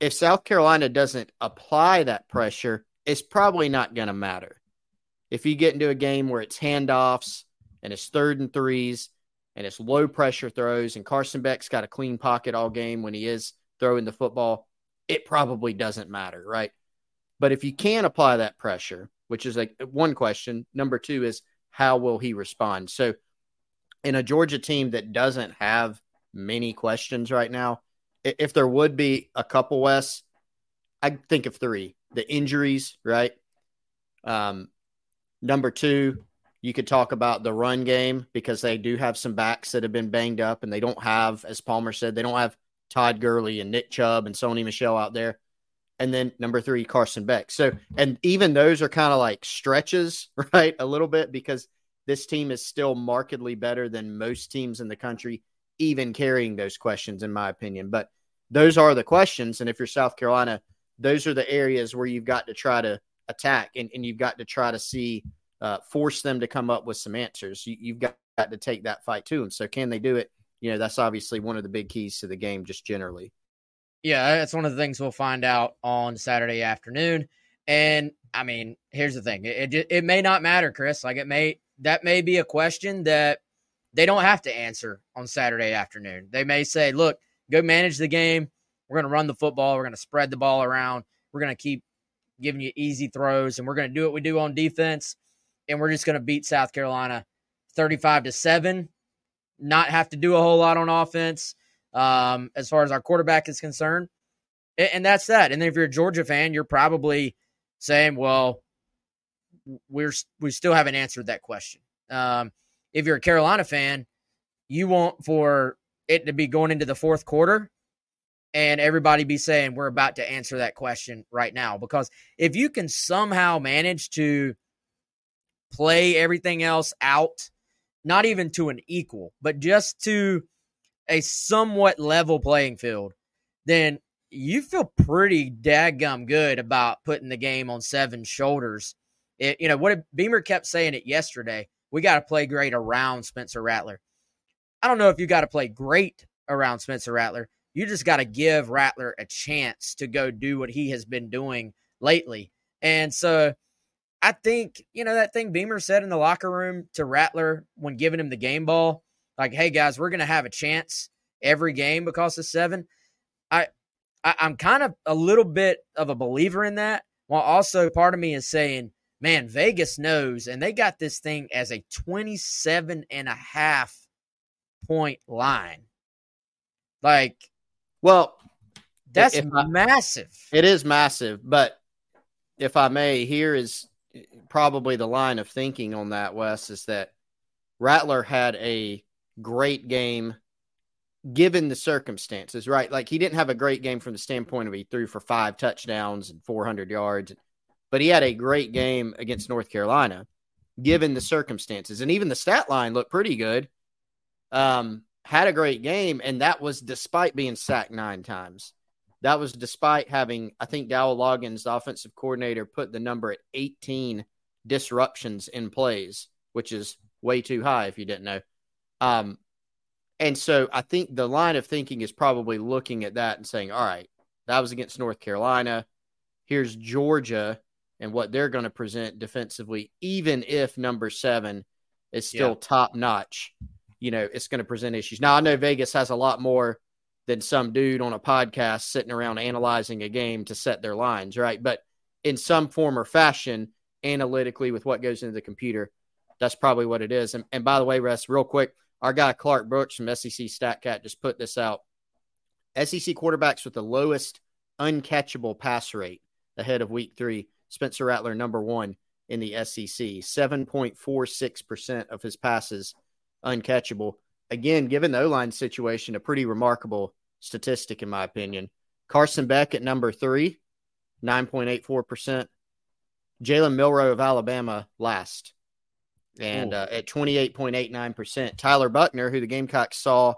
If South Carolina doesn't apply that pressure, it's probably not going to matter. If you get into a game where it's handoffs and it's third and threes and it's low pressure throws and Carson Beck's got a clean pocket all game when he is throwing the football, it probably doesn't matter, right? But if you can apply that pressure, which is like one question, number two is how will he respond? So, in a Georgia team that doesn't have many questions right now, if there would be a couple, Wes, I think of three: the injuries, right? Um, number two, you could talk about the run game because they do have some backs that have been banged up, and they don't have, as Palmer said, they don't have Todd Gurley and Nick Chubb and Sony Michel out there. And then number three, Carson Beck. So, and even those are kind of like stretches, [LAUGHS] right? A little bit because this team is still markedly better than most teams in the country, even carrying those questions, in my opinion. But those are the questions. And if you're South Carolina, those are the areas where you've got to try to attack and, and you've got to try to see, uh, force them to come up with some answers. You, you've got, got to take that fight to them. So, can they do it? You know, that's obviously one of the big keys to the game, just generally. Yeah, that's one of the things we'll find out on Saturday afternoon. And I mean, here's the thing: it, it it may not matter, Chris. Like it may that may be a question that they don't have to answer on Saturday afternoon. They may say, "Look, go manage the game. We're going to run the football. We're going to spread the ball around. We're going to keep giving you easy throws, and we're going to do what we do on defense, and we're just going to beat South Carolina thirty-five to seven. Not have to do a whole lot on offense." Um, as far as our quarterback is concerned. And, and that's that. And if you're a Georgia fan, you're probably saying, well, we're we still haven't answered that question. Um, if you're a Carolina fan, you want for it to be going into the fourth quarter and everybody be saying we're about to answer that question right now because if you can somehow manage to play everything else out not even to an equal but just to a somewhat level playing field then you feel pretty daggum good about putting the game on seven shoulders. It, you know what Beamer kept saying it yesterday we got to play great around Spencer Rattler. I don't know if you got to play great around Spencer Rattler. You just got to give Rattler a chance to go do what he has been doing lately. And so I think, you know, that thing Beamer said in the locker room to Rattler when giving him the game ball, like, hey guys, we're gonna have a chance every game because of seven. I, I I'm kind of a little bit of a believer in that. While also part of me is saying, man, Vegas knows, and they got this thing as a 27 and a half point line. Like Well, that's I- massive. It is massive, but if I may, here is eh, probably the line of thinking on that, Wes, is that Rattler had a great game given the circumstances, right? Like he didn't have a great game from the standpoint of he threw for five touchdowns and 400 yards, but he had a great game against North Carolina given the circumstances. And even the stat line looked pretty good. Um, had a great game, and that was despite being sacked nine times. That was despite having, I think, Dowell Loggains, the offensive coordinator, put the number at 18 disruptions in plays, which is way too high if you didn't know. Um, and so I think the line of thinking is probably looking at that and saying, all right, that was against North Carolina. Here's Georgia and what they're going to present defensively, even if number seven is still Yeah. top notch. You know, it's going to present issues. Now, I know Vegas has a lot more than some dude on a podcast sitting around analyzing a game to set their lines, right? But in some form or fashion, analytically, with what goes into the computer, that's probably what it is. And, and by the way, Russ, real quick, our guy Clark Brooks from SEC StatCat just put this out. SEC quarterbacks with the lowest uncatchable pass rate ahead of week three. Spencer Rattler, number one in the SEC, 7.46% of his passes uncatchable. Again, given the O line situation, a pretty remarkable statistic, in my opinion. Carson Beck at number three, 9.84%. Jalen Milroe of Alabama last, and uh, at 28.89%. Tyler Buchner, who the Gamecocks saw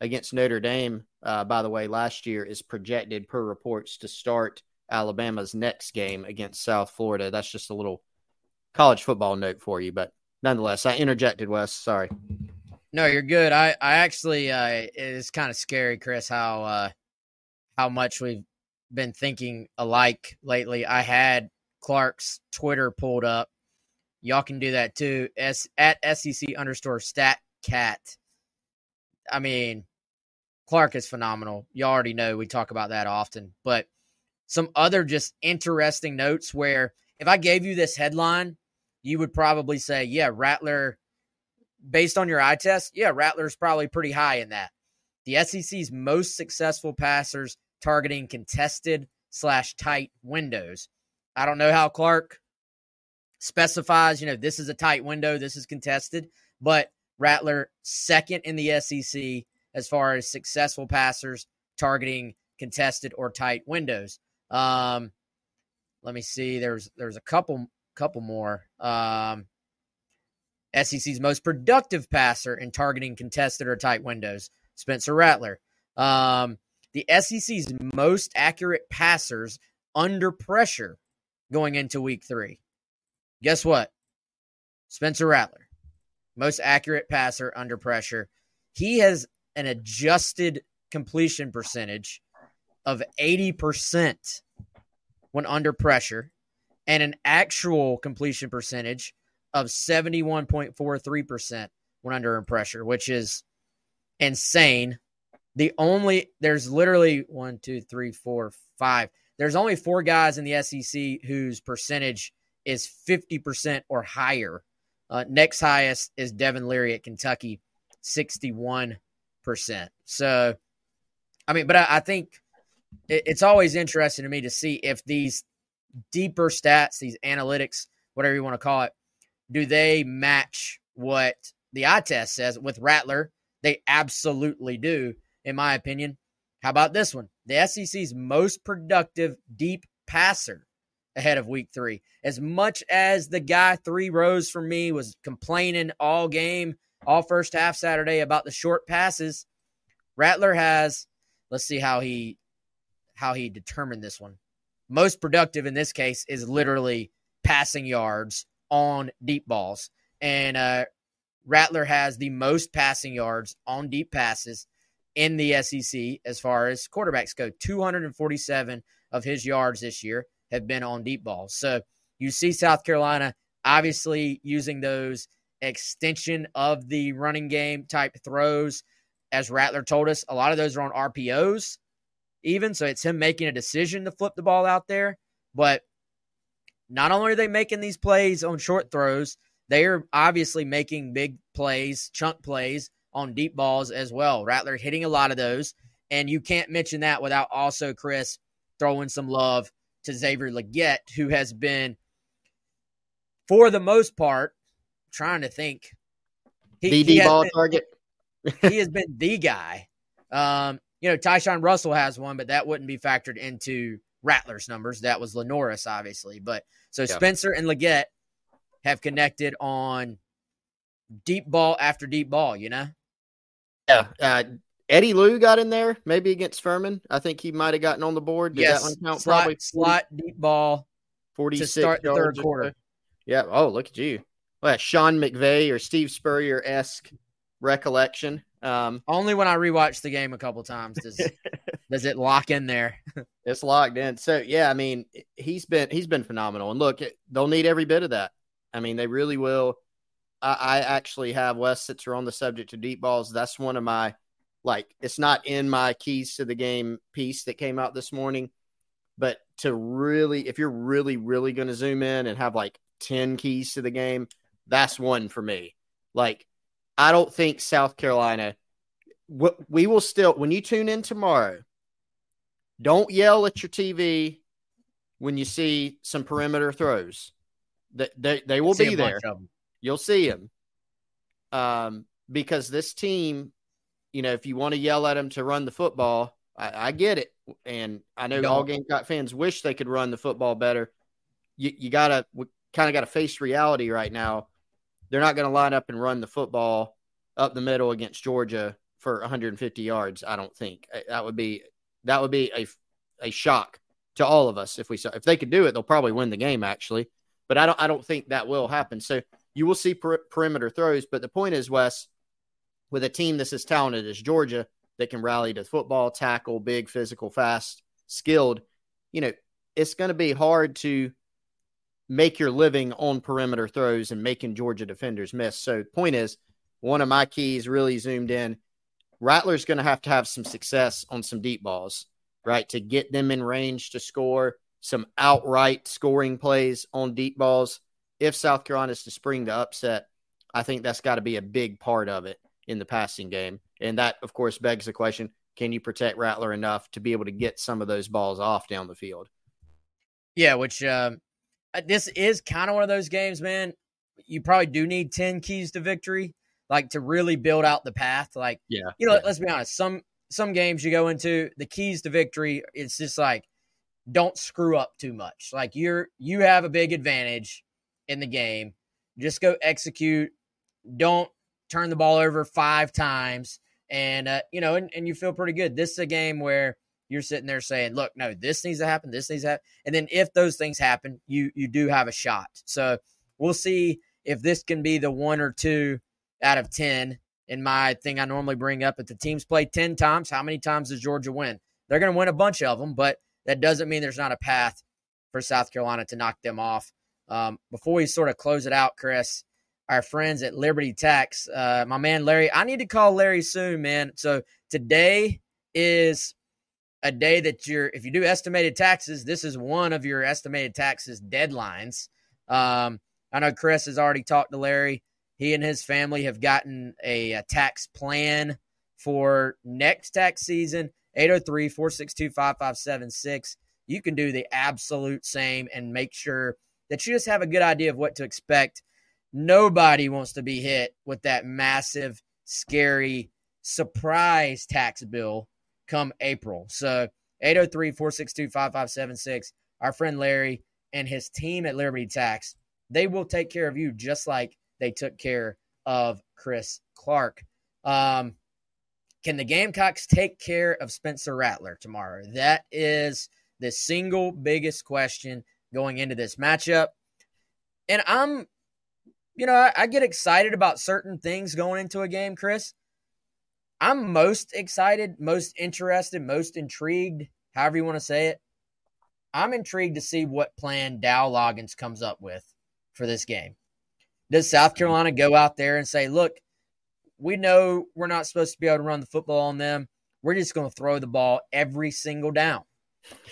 against Notre Dame, uh, by the way, last year, is projected per reports to start Alabama's next game against South Florida. That's just a little college football note for you, but nonetheless, I interjected, Wes. Sorry. No, you're good. I, I actually, uh, it is kind of scary, Chris, how, uh, how much we've been thinking alike lately. I had Clark's Twitter pulled up. Y'all can do that too. S at SEC underscore stat cat. I mean, Clark is phenomenal. You all already know we talk about that often, but some other just interesting notes where if I gave you this headline, you would probably say, yeah, Rattler, based on your eye test, yeah, Rattler's probably pretty high in that. The SEC's most successful passers targeting contested slash tight windows. I don't know how Clark specifies, you know, this is a tight window, this is contested, but Rattler second in the SEC as far as successful passers targeting contested or tight windows. Um, let me see. There's there's a couple couple more. Um, SEC's most productive passer in targeting contested or tight windows, Spencer Rattler. Um, the SEC's most accurate passers under pressure going into week three. Guess what? Spencer Rattler, most accurate passer under pressure. He has an adjusted completion percentage of 80% when under pressure and an actual completion percentage of 71.43% when under pressure, which is insane. The only, there's literally one, two, three, four, five. There's only four guys in the SEC whose percentage is 50% or higher. Uh, next highest is Devin Leary at Kentucky, 61%. So, I mean, but I, I think it, it's always interesting to me to see if these deeper stats, these analytics, whatever you want to call it, do they match what the eye test says with Rattler? They absolutely do, in my opinion. How about this one? The SEC's most productive deep passer ahead of week three. As much as the guy three rows from me was complaining all game, all first half Saturday about the short passes, Rattler has, let's see how he how he determined this one. Most productive in this case is literally passing yards on deep balls. And uh, Rattler has the most passing yards on deep passes in the SEC as far as quarterbacks go. 247 of his yards this year have been on deep balls. So you see South Carolina obviously using those extension of the running game type throws. As Rattler told us, a lot of those are on RPOs, even. So it's him making a decision to flip the ball out there. But not only are they making these plays on short throws, they are obviously making big plays, chunk plays on deep balls as well. Rattler hitting a lot of those. And you can't mention that without also Chris throwing some love to Xavier Legette, who has been, for the most part, trying to think. He, ball been, target. [LAUGHS] he has been the guy. Um, you know, Tyshawn Russell has one, but that wouldn't be factored into Rattler's numbers. That was LaNorris, obviously. But so yeah. Spencer and Legette have connected on deep ball after deep ball, you know? Yeah. Uh, Eddie Lewis got in there, maybe against Furman. I think he might have gotten on the board. Did yes. that one count? Slot, Probably slot deep ball 46 to start the third quarter. Yeah. Oh, look at you. Well, Sean McVay or Steve Spurrier esque recollection. Um, Only when I rewatch the game a couple times does [LAUGHS] does it lock in there. [LAUGHS] it's locked in. So yeah, I mean, he's been he's been phenomenal. And look, they'll need every bit of that. I mean, they really will. I, I actually have Wes since we're on the subject of deep balls. That's one of my like. It's not in my keys to the game piece that came out this morning, but to really, if you're really really going to zoom in and have like ten keys to the game, that's one for me. Like I don't think South Carolina. We will still when you tune in tomorrow. Don't yell at your TV when you see some perimeter throws. They they, they will be there. You'll see them. Um, because this team, you know, if you want to yell at them to run the football, I, I get it, and I know no. all Gamecock fans wish they could run the football better. You you gotta kind of got to face reality right now they're not going to line up and run the football up the middle against Georgia for 150 yards. I don't think that would be that would be a a shock to all of us if we saw if they could do it. They'll probably win the game actually, but I don't I don't think that will happen. So you will see per- perimeter throws, but the point is, Wes, with a team that's as talented as Georgia that can rally to football, tackle, big, physical, fast, skilled, you know, it's going to be hard to make your living on perimeter throws and making Georgia defenders miss. So, point is, one of my keys really zoomed in. Rattler's going to have to have some success on some deep balls, right, to get them in range to score some outright scoring plays on deep balls. If South Carolina is to spring the upset, I think that's got to be a big part of it in the passing game. And that, of course, begs the question can you protect Rattler enough to be able to get some of those balls off down the field? Yeah, which um, uh, this is kind of one of those games, man. You probably do need 10 keys to victory, like to really build out the path. Like, yeah, you know, yeah. let's be honest. Some some games you go into the keys to victory, it's just like don't screw up too much. Like you're you have a big advantage in the game. Just go execute. Don't turn the ball over five times, and uh, you know, and, and you feel pretty good. This is a game where you're sitting there saying, "Look, no, this needs to happen. This needs to happen." And then if those things happen, you you do have a shot. So we'll see if this can be the one or two out of ten. In my thing, I normally bring up if the teams play ten times, how many times does Georgia win? They're going to win a bunch of them, but that doesn't mean there's not a path for South Carolina to knock them off. Um, before we sort of close it out, Chris, our friends at Liberty Tax, uh, my man Larry, I need to call Larry soon, man. So today is a day that you're, if you do estimated taxes, this is one of your estimated taxes deadlines. Um, I know Chris has already talked to Larry. He and his family have gotten a, a tax plan for next tax season 803 462 5576. You can do the absolute same and make sure that you just have a good idea of what to expect. Nobody wants to be hit with that massive, scary surprise tax bill come April. So 803 462 5576. Our friend Larry and his team at Liberty Tax, they will take care of you just like they took care of Chris Clark. Um, can the Gamecocks take care of Spencer Rattler tomorrow? That is the single biggest question going into this matchup. And I'm, you know, I, I get excited about certain things going into a game, Chris. I'm most excited, most interested, most intrigued, however you want to say it. I'm intrigued to see what plan Dow Loggains comes up with for this game. Does South Carolina go out there and say, look, we know we're not supposed to be able to run the football on them. We're just going to throw the ball every single down.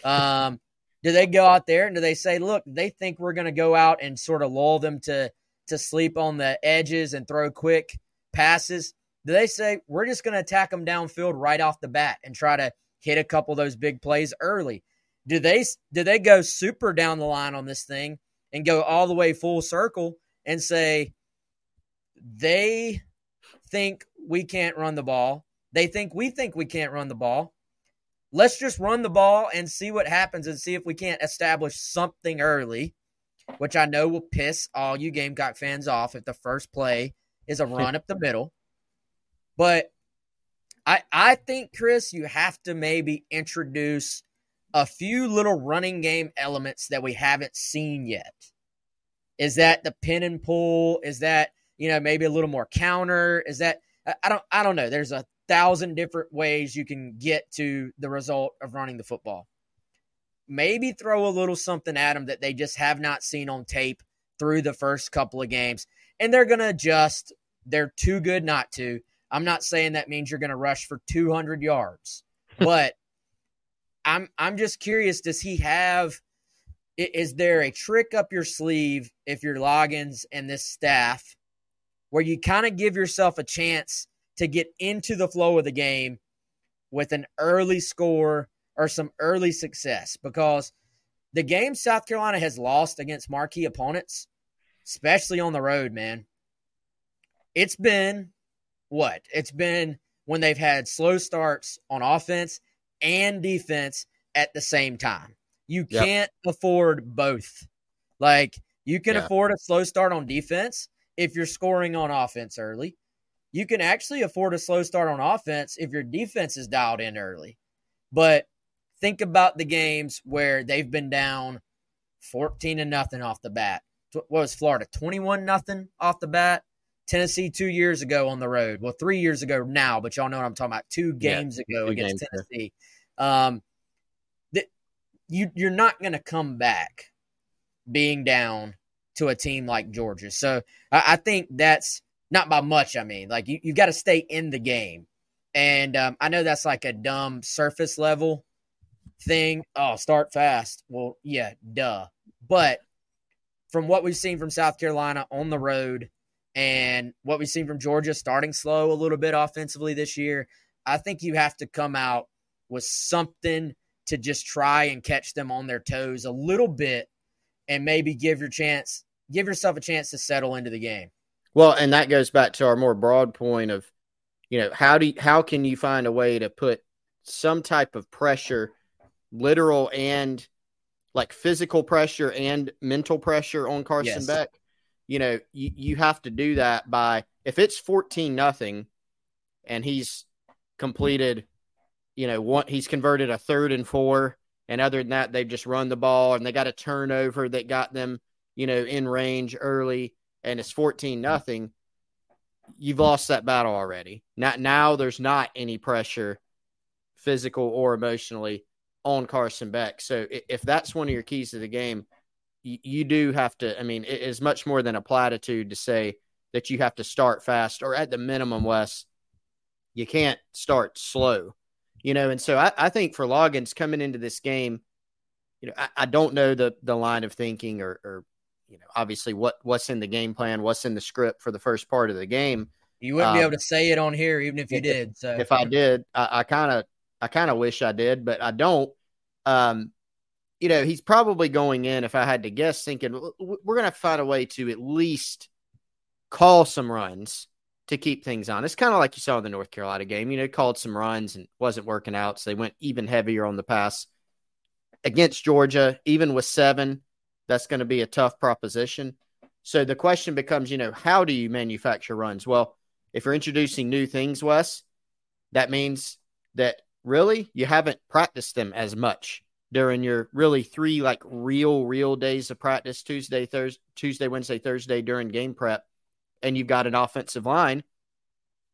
Um, do they go out there and do they say, look, they think we're going to go out and sort of lull them to to sleep on the edges and throw quick passes? Do they say we're just going to attack them downfield right off the bat and try to hit a couple of those big plays early? Do they do they go super down the line on this thing and go all the way full circle and say they think we can't run the ball. They think we think we can't run the ball. Let's just run the ball and see what happens and see if we can't establish something early, which I know will piss all you Gamecock fans off if the first play is a run up the middle. But I I think Chris, you have to maybe introduce a few little running game elements that we haven't seen yet. Is that the pin and pull? Is that you know maybe a little more counter? Is that I don't I don't know. There's a thousand different ways you can get to the result of running the football. Maybe throw a little something at them that they just have not seen on tape through the first couple of games, and they're going to adjust. They're too good not to. I'm not saying that means you're going to rush for 200 yards, [LAUGHS] but I'm I'm just curious. Does he have? Is there a trick up your sleeve if you're Loggains and this staff, where you kind of give yourself a chance to get into the flow of the game with an early score or some early success? Because the game South Carolina has lost against marquee opponents, especially on the road, man. It's been what? It's been when they've had slow starts on offense and defense at the same time. You Yep. can't afford both. Like you can Yeah. afford a slow start on defense if you're scoring on offense early. You can actually afford a slow start on offense if your defense is dialed in early. But think about the games where they've been down 14 to nothing off the bat. What was Florida? 21 nothing off the bat. Tennessee two years ago on the road. Well, three years ago now, but y'all know what I'm talking about. Two Yeah, games ago two against games. Tennessee. Um, that you you're not going to come back being down to a team like Georgia. So I, I think that's not by much. I mean, like you you got to stay in the game, and um, I know that's like a dumb surface level thing. Oh, start fast. Well, yeah, duh. But from what we've seen from South Carolina on the road and what we've seen from Georgia starting slow a little bit offensively this year, I think you have to come out with something to just try and catch them on their toes a little bit and maybe give your chance give yourself a chance to settle into the game. Well, and that goes back to our more broad point of, you know, how do you, how can you find a way to put some type of pressure, literal and like physical pressure and mental pressure on Carson Yes. Beck? You know, you, you have to do that by if it's fourteen nothing, and he's completed, you know, one he's converted a third and four, and other than that, they've just run the ball and they got a turnover that got them, you know, in range early and it's 14 nothing, you've lost that battle already. Now, now there's not any pressure, physical or emotionally, on Carson Beck. So if that's one of your keys to the game, you, do have to. I mean, it is much more than a platitude to say that you have to start fast, or at the minimum, Wes, you can't start slow. You know, and so I, I think for Loggains coming into this game, you know, I, I don't know the the line of thinking or, or you know, obviously what what's in the game plan, what's in the script for the first part of the game. You wouldn't be Um, able to say it on here even if you if- did. So If I did, I kind of I kind of wish I did, but I don't. Um, you know, he's probably going in. If I had to guess, thinking "W- w- we're going to find a way to at least call some runs. to keep things on. It's kind of like you saw in the North Carolina game. You know, called some runs and wasn't working out, so they went even heavier on the pass against Georgia. Even with seven, that's going to be a tough proposition. So the question becomes, you know, how do you manufacture runs? Well, if you're introducing new things, Wes, that means that really? You haven't practiced them as much during your really three like real real days of practice Tuesday Thursday Tuesday Wednesday Thursday during game prep and you've got an offensive line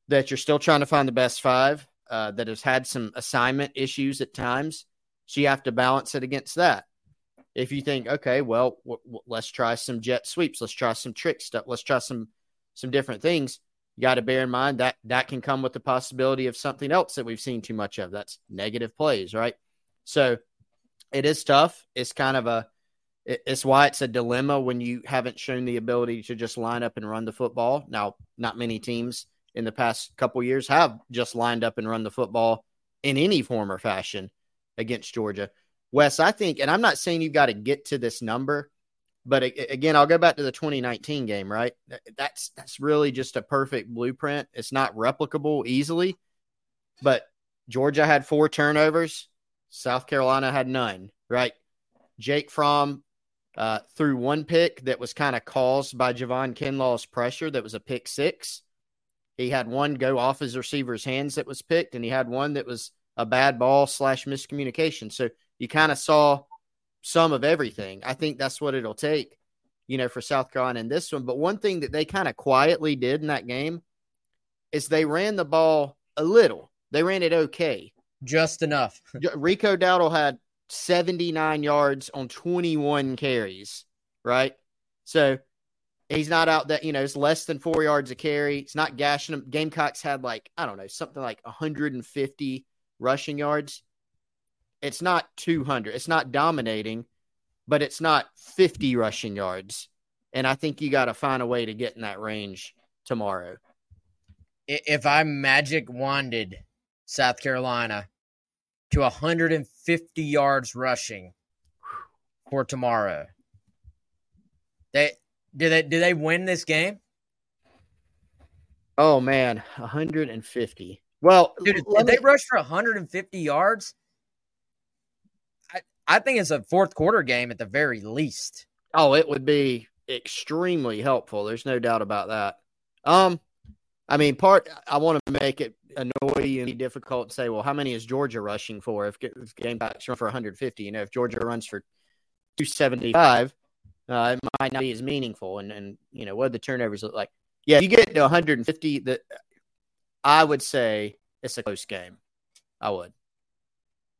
that you're still trying to find the best five uh, that has had some assignment issues at times. So you have to balance it against that. If you think okay well w- w- let's try some jet sweeps. Let's try some trick stuff. Let's try some some different things you got to bear in mind that that can come with the possibility of something else that we've seen too much of that's negative plays right so it is tough. It's kind of a it's why it's a dilemma when you haven't shown the ability to just line up and run the football. Now, not many teams in the past couple years have just lined up and run the football in any form or fashion against Georgia. Wes, I think, and I'm not saying you've got to get to this number, but again, I'll go back to the 2019 game, right? That's that's really just a perfect blueprint. It's not replicable easily, but Georgia had four turnovers. South Carolina had none, right? Jake Fromm uh, threw one pick that was kind of caused by Javon Kinlaw's pressure that was a pick six. He had one go off his receiver's hands that was picked, and he had one that was a bad ball slash miscommunication. So you kind of saw some of everything. I think that's what it'll take, you know, for South Carolina in this one. But one thing that they kind of quietly did in that game is they ran the ball a little. They ran it okay just enough. [LAUGHS] Rico Dowdle had 79 yards on 21 carries, right? So he's not out that, you know, it's less than four yards a carry. It's not gashing him. Gamecocks had like, I don't know, something like 150 rushing yards. It's not 200. It's not dominating, but it's not 50 rushing yards. And I think you got to find a way to get in that range tomorrow. If I magic wanded South Carolina to 150 yards rushing for tomorrow. They do they do they win this game? Oh man, 150. Well, dude, did they rush for 150 yards? I think it's a fourth quarter game at the very least. Oh, it would be extremely helpful. There's no doubt about that. Um, I mean, part I want to make it annoy and difficult to say, well, how many is Georgia rushing for? If, if Gamecocks run for 150, you know, if Georgia runs for 275, uh, it might not be as meaningful. And and you know, what the turnovers look like? Yeah, you get to 150. That I would say it's a close game. I would.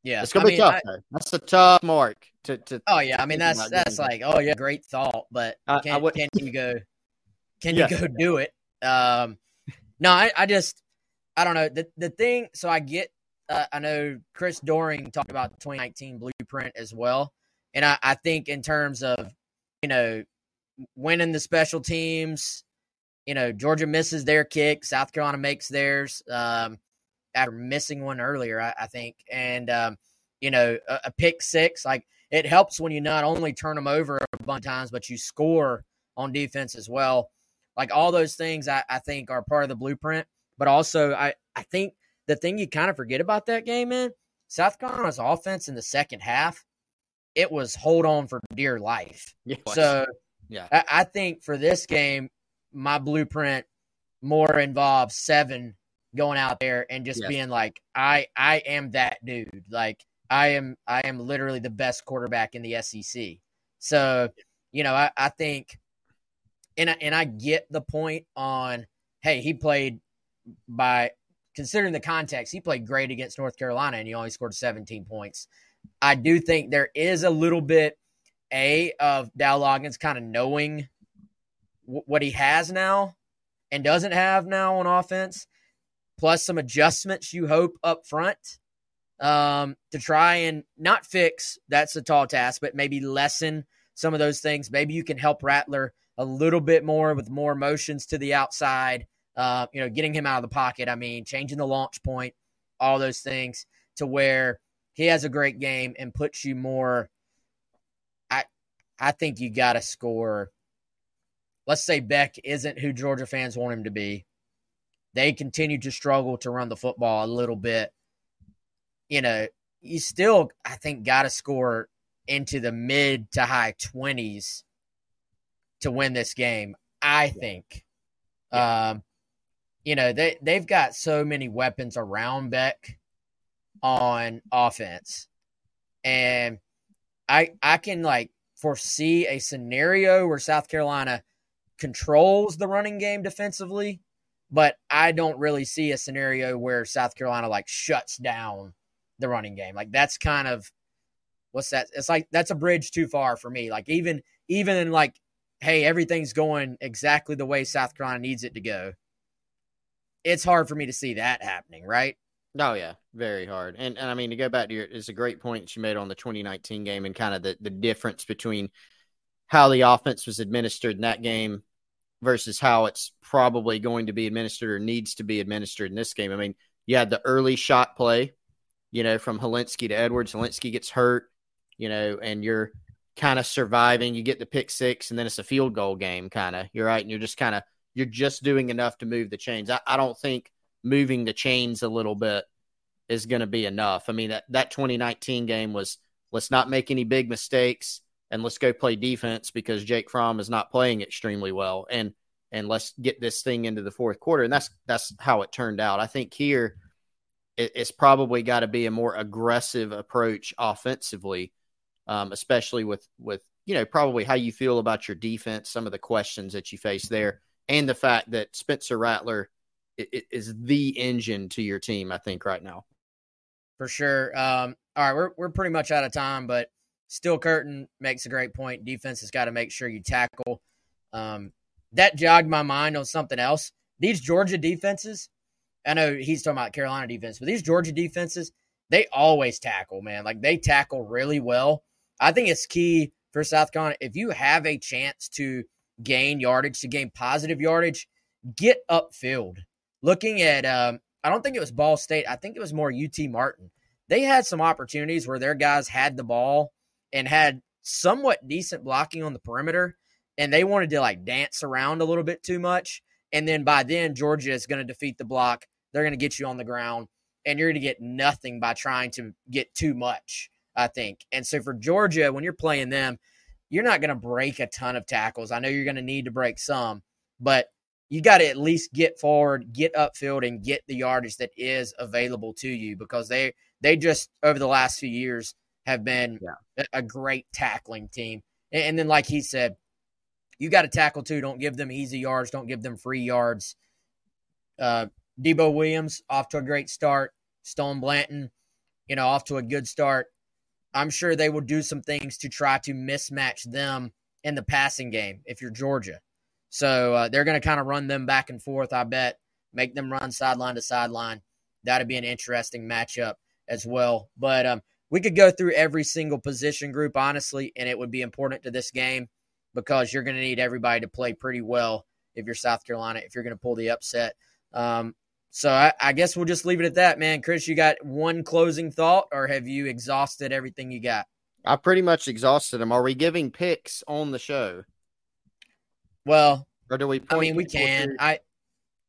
Yeah, it's gonna I be mean, tough. I, That's a tough mark to. to oh yeah, I mean that's that's like oh yeah, great thought, but can, I would, can you go? [LAUGHS] Can yeah. you go do it? Um, no, I, I just I don't know the the thing. So I get. Uh, I know Chris Doering talked about the 2019 blueprint as well, and I, I think in terms of you know winning the special teams, you know Georgia misses their kick, South Carolina makes theirs um, after missing one earlier, I, I think, and um, you know a, a pick six like it helps when you not only turn them over a bunch of times, but you score on defense as well. Like all those things, I, I think are part of the blueprint. But also, I, I think the thing you kind of forget about that game, man, South Carolina's offense in the second half, it was hold on for dear life. So, yeah, I, I think for this game, my blueprint more involves seven going out there and just yes. being like, I, I am that dude. Like, I am, I am literally the best quarterback in the SEC. So, you know, I, I think, and I, and I get the point on, hey, he played by considering the context, he played great against North Carolina and he only scored 17 points. I do think there is a little bit a of Dowell Loggains kind of knowing w- what he has now and doesn't have now on offense, plus some adjustments you hope up front um, to try and not fix. That's a tall task, but maybe lessen some of those things. Maybe you can help Rattler a little bit more with more motions to the outside uh, you know, getting him out of the pocket. I mean, changing the launch point, all those things to where he has a great game and puts you more. I I think you got to score. Let's say Beck isn't who Georgia fans want him to be. They continue to struggle to run the football a little bit, you know, you still, I think, got to score into the mid to high 20s to win this game. I think. Yeah. Um, you know, they, they've got so many weapons around Beck on offense. And I I can like foresee a scenario where South Carolina controls the running game defensively, but I don't really see a scenario where South Carolina like shuts down the running game. Like that's kind of what's that? It's like that's a bridge too far for me. Like even even in like, hey, everything's going exactly the way South Carolina needs it to go. It's hard for me to see that happening, right? Oh yeah, very hard. And and I mean to go back to your it's a great point you made on the 2019 game and kind of the the difference between how the offense was administered in that game versus how it's probably going to be administered or needs to be administered in this game. I mean, you had the early shot play, you know, from Hilinski to Edwards. Hilinski gets hurt, you know, and you're kind of surviving. You get the pick six, and then it's a field goal game, kind of. You're right, and you're just kind of you're just doing enough to move the chains. I, I don't think moving the chains a little bit is going to be enough. I mean, that, that 2019 game was let's not make any big mistakes and let's go play defense because Jake Fromm is not playing extremely well. And and let's get this thing into the fourth quarter. And that's that's how it turned out. I think here it, it's probably got to be a more aggressive approach offensively, um, especially with with you know probably how you feel about your defense, some of the questions that you face there, and the fact that Spencer Rattler is the engine to your team. I think right now. For sure. Um, all right, we're we're pretty much out of time, but Steel Curtain makes a great point. Defense has got to make sure you tackle. Um, that jogged my mind on something else. These Georgia defenses, I know he's talking about Carolina defense, but these Georgia defenses, they always tackle, man. Like they tackle really well. I think it's key for South Carolina. If you have a chance to gain yardage, to gain positive yardage, get upfield. Looking at, um, I don't think it was Ball State. I think it was more UT Martin. They had some opportunities where their guys had the ball and had somewhat decent blocking on the perimeter, and they wanted to like dance around a little bit too much. And then by then, Georgia is going to defeat the block. They're going to get you on the ground, and you're going to get nothing by trying to get too much, I think. And so for Georgia, when you're playing them, you're not going to break a ton of tackles. I know you're going to need to break some, but you got to at least get forward, get upfield, and get the yardage that is available to you because they they just over the last few years have been yeah. a, great tackling team. And, and then, like he said, you got to tackle too. Don't give them easy yards. Don't give them free yards. Uh, Debo Williams off to a great start. Stone Blanton, you know, off to a good start. I'm sure they will do some things to try to mismatch them in the passing game if you're Georgia. So uh, they're going to kind of run them back and forth, I bet, make them run sideline to sideline. That'd be an interesting matchup as well. But um, we could go through every single position group, honestly, and it would be important to this game because you're going to need everybody to play pretty well if you're South Carolina, if you're going to pull the upset. Um, so I, I, guess we'll just leave it at that, man. Chris, you got one closing thought, or have you exhausted everything you got? I pretty much exhausted them. Are we giving picks on the show? Well, or do we? I mean, we can. I,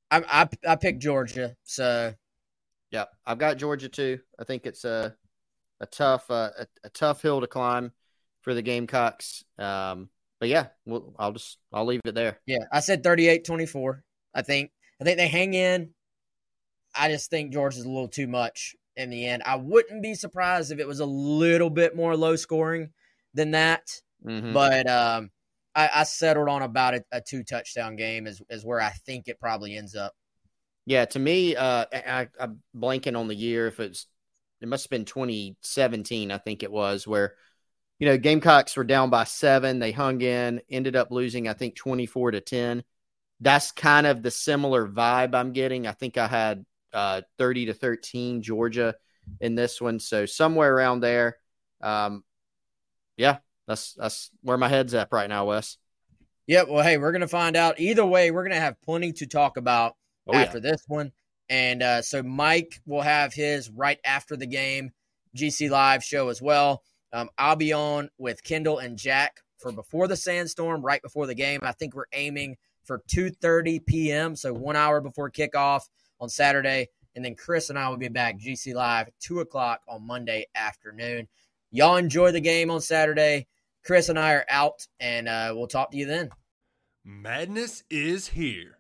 I, I, I picked Georgia, so yeah, I've got Georgia too. I think it's a a tough uh, a, a, tough hill to climb for the Gamecocks. Um, but yeah, we'll, I'll just I'll leave it there. Yeah, I said 38-24. I think I think they hang in. I just think George is a little too much in the end. I wouldn't be surprised if it was a little bit more low scoring than that. Mm-hmm. But um, I, I, settled on about a, a, two touchdown game is, is where I think it probably ends up. Yeah, to me, uh, I, am blanking on the year. If it's, it must have been 2017, I think it was, where, you know, Gamecocks were down by seven. They hung in, ended up losing, I think, 24 to 10. That's kind of the similar vibe I'm getting. I think I had uh, 30 to 13 Georgia in this one. So somewhere around there. Um, yeah, that's that's where my head's at right now, Wes. Yeah, well, hey, we're gonna find out. Either way, we're gonna have plenty to talk about oh, after yeah. this one. And uh, so Mike will have his right after the game GC Live show as well. Um, I'll be on with Kendall and Jack for before the sandstorm, right before the game. I think we're aiming for 2:30 p.m. So one hour before kickoff on Saturday, and then Chris and I will be back GC Live two o'clock on Monday afternoon. Y'all enjoy the game on Saturday. Chris and I are out, and uh, we'll talk to you then. Madness is here.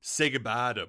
Say goodbye to